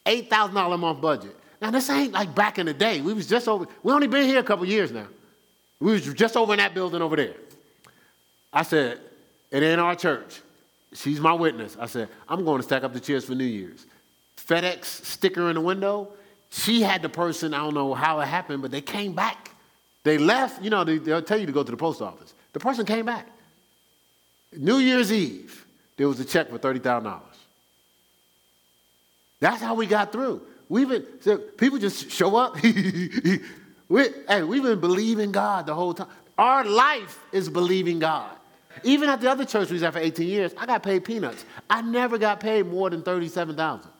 Eight thousand dollar a month budget. Now this ain't like back in the day. We was just over. We only been here a couple years now. We was just over in that building over there. I said, it ain't our church. She's my witness. I said, I'm going to stack up the chairs for New Year's. FedEx sticker in the window. She had the person, I don't know how it happened, but they came back. They left, you know, they, will tell you to go to the post office. The person came back. New Year's Eve, there was a check for $30,000. That's how we got through. We've been, so people just show up. we, hey, we've been believing God the whole time. Our life is believing God. Even at the other church we was at for 18 years, I got paid peanuts. I never got paid more than 37000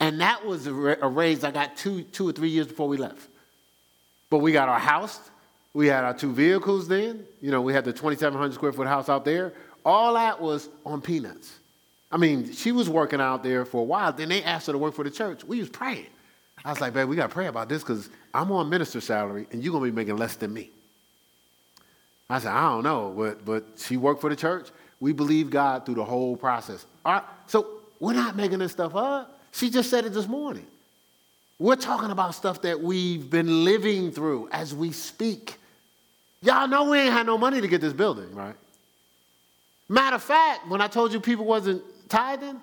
And that was a, raise I got two, two or three years before we left. But we got our house. We had our two vehicles then. You know, we had the 2,700 square foot house out there. All that was on peanuts. I mean, she was working out there for a while. Then they asked her to work for the church. We was praying. I was like, babe, we got to pray about this because I'm on minister salary and you're going to be making less than me. I said, I don't know, but, but she worked for the church. We believe God through the whole process. All right, so we're not making this stuff up. She just said it this morning. We're talking about stuff that we've been living through as we speak. Y'all know we ain't had no money to get this building, right? Matter of fact, when I told you people wasn't tithing,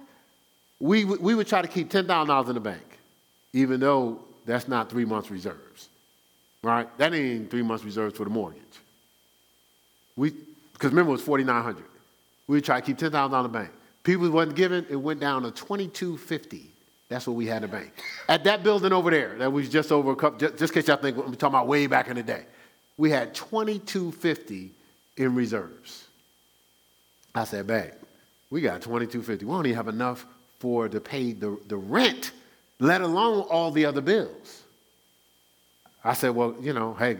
we, we would try to keep $10,000 in the bank, even though that's not three months reserves, right? That ain't three months reserves for the mortgage. We, because remember it was 4,900. We try to keep $10,000 in the bank. People wasn't giving, it went down to 2250. That's what we had in the bank. At that building over there, that was just over a couple, just, just in case y'all think we're talking about way back in the day, we had 2250 in reserves. I said, babe, we got 2250. We don't even have enough for to pay the, the rent, let alone all the other bills. I said, well, you know, hey,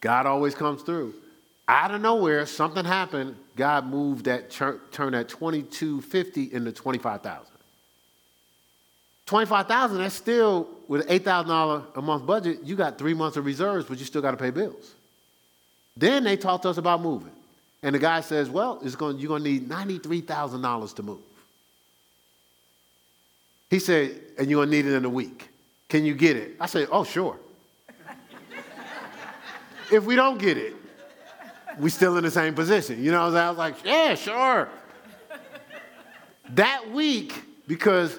God always comes through. Out of nowhere, something happened. God moved that, turn that 2250 into 25,000. 25,000, that's still, with an $8,000 a month budget, you got three months of reserves, but you still got to pay bills. Then they talked to us about moving. And the guy says, Well, it's going, you're going to need $93,000 to move. He said, And you're going to need it in a week. Can you get it? I said, Oh, sure. if we don't get it, we still in the same position. You know what I'm saying? I was like, Yeah, sure. that week, because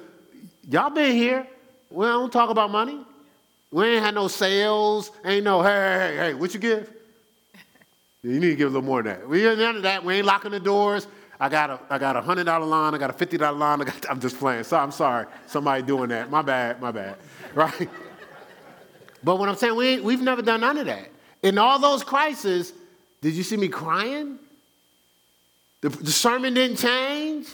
y'all been here, we don't talk about money. We ain't had no sales, ain't no, hey, hey, hey, hey, what you give? You need to give a little more than that. We ain't none of that. We ain't locking the doors. I got a, I got a hundred dollar line. I got a fifty dollar line. I got, I'm just playing. So I'm sorry. Somebody doing that. My bad. My bad. Right. but what I'm saying, we we've never done none of that. In all those crises, did you see me crying? The, the sermon didn't change,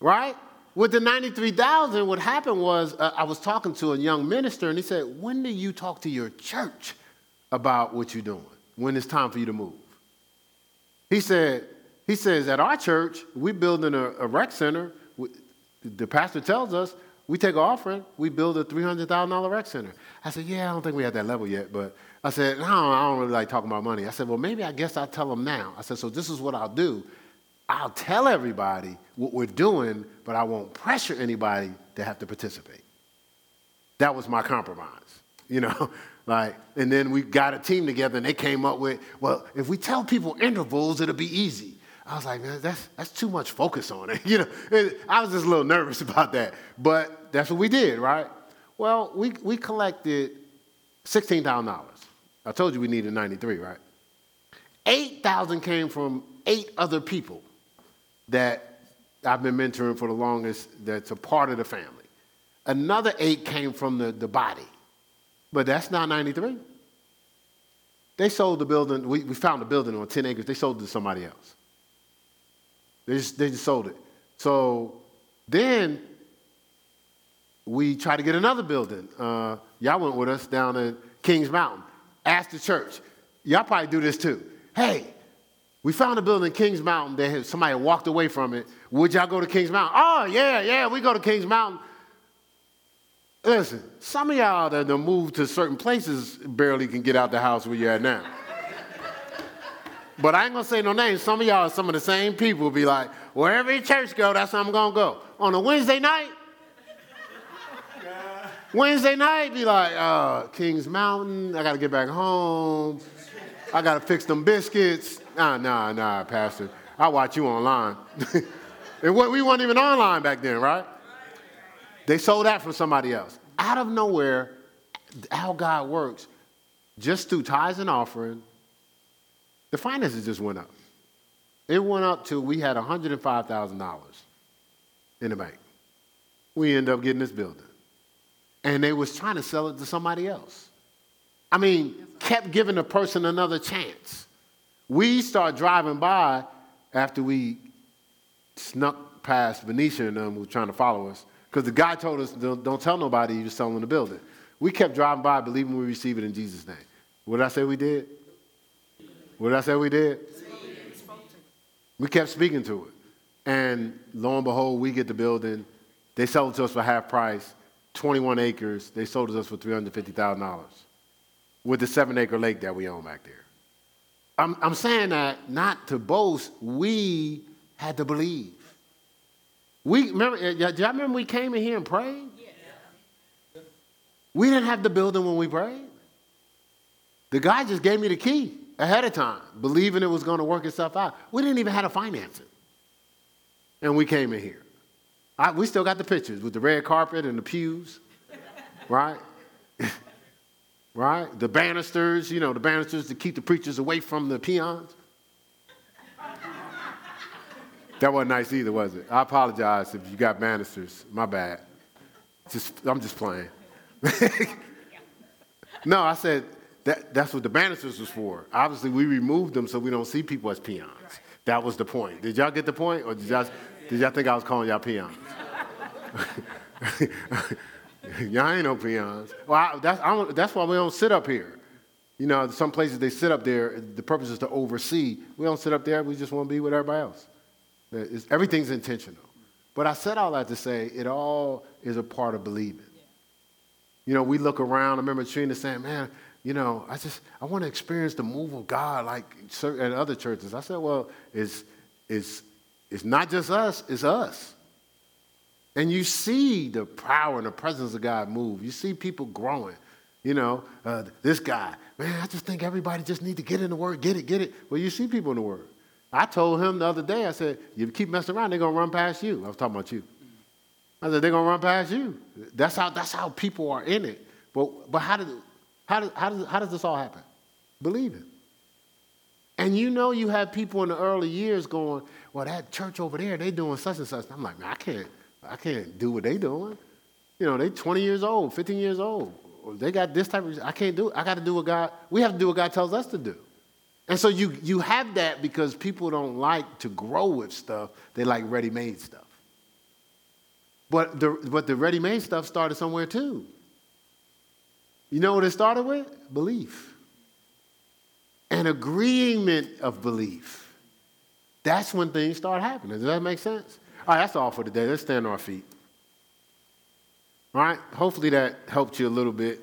right? With the 93,000, what happened was uh, I was talking to a young minister and he said, When do you talk to your church about what you're doing? When it's time for you to move? He said, he says, at our church, we're building a, a rec center. The pastor tells us we take an offering, we build a $300,000 rec center. I said, yeah, I don't think we're at that level yet, but I said, no, I don't really like talking about money. I said, well, maybe I guess I'll tell them now. I said, so this is what I'll do. I'll tell everybody what we're doing, but I won't pressure anybody to have to participate. That was my compromise, you know? like, and then we got a team together and they came up with, well, if we tell people intervals, it'll be easy. I was like, man, that's, that's too much focus on it. You know, I was just a little nervous about that. But that's what we did, right? Well, we, we collected $16,000. I told you we needed 93, right? 8,000 came from eight other people that I've been mentoring for the longest that's a part of the family. Another eight came from the, the body, but that's not 93. They sold the building, we, we found a building on 10 acres, they sold it to somebody else. They just, they just sold it. So then we tried to get another building. Uh, y'all went with us down in Kings Mountain. Asked the church. Y'all probably do this too. Hey, we found a building in Kings Mountain that had, somebody walked away from it. Would y'all go to Kings Mountain? Oh, yeah, yeah, we go to Kings Mountain. Listen, some of y'all that have moved to certain places barely can get out the house where you're at now. But I ain't gonna say no names. Some of y'all, some of the same people, be like, wherever your church go, that's where I'm gonna go. On a Wednesday night, Wednesday night, be like, uh, Kings Mountain, I gotta get back home. I gotta fix them biscuits. Nah, nah, nah, Pastor. I watch you online. and we weren't even online back then, right? They sold that from somebody else. Out of nowhere, how God works, just through tithes and offering, the finances just went up. It went up to we had $105,000 in the bank. We ended up getting this building. And they was trying to sell it to somebody else. I mean, kept giving the person another chance. We start driving by after we snuck past Venetia and them who were trying to follow us, because the guy told us, don't, don't tell nobody you was selling the building. We kept driving by believing we received it in Jesus' name. What did I say we did? What did I say we did? We kept speaking to it. And lo and behold, we get the building. They sell it to us for half price, 21 acres. They sold it to us for $350,000 with the seven acre lake that we own back there. I'm, I'm saying that not to boast, we had to believe. We remember, eh, do y'all remember we came in here and prayed? Yeah. We didn't have the building when we prayed. The guy just gave me the key ahead of time, believing it was going to work itself out. We didn't even have to finance it. And we came in here. I, we still got the pictures with the red carpet and the pews, right? right? The banisters, you know, the banisters to keep the preachers away from the peons. that wasn't nice either, was it? I apologize if you got banisters. My bad. Just, I'm just playing. no, I said that, that's what the banisters was for. Obviously, we removed them so we don't see people as peons. That was the point. Did y'all get the point? Or did y'all, did y'all think I was calling y'all peons? Y'all ain't no peons. Well, I, that's, that's why we don't sit up here. You know, some places they sit up there, the purpose is to oversee. We don't sit up there, we just want to be with everybody else. It's, everything's intentional. But I said all that to say it all is a part of believing. You know, we look around. I remember Trina saying, man, you know, I just, I want to experience the move of God like at other churches. I said, well, it's, it's, it's not just us, it's us. And you see the power and the presence of God move. You see people growing. You know, uh, this guy, man, I just think everybody just need to get in the Word, get it, get it. Well, you see people in the Word. I told him the other day, I said, you keep messing around, they're going to run past you. I was talking about you. I said, they're going to run past you. That's how, that's how people are in it. But, but how, did, how, does, how, does, how does this all happen? Believe it. And you know you have people in the early years going, well, that church over there, they're doing such and such. I'm like, man, I can't, I can't do what they're doing. You know, they're 20 years old, 15 years old. they got this type of, I can't do it. I got to do what God, we have to do what God tells us to do. And so you, you have that because people don't like to grow with stuff. They like ready-made stuff. But the, but the ready-made stuff started somewhere too. You know what it started with? Belief. An agreement of belief. That's when things start happening. Does that make sense? All right, that's all for today. Let's stand on our feet. All right, hopefully that helped you a little bit.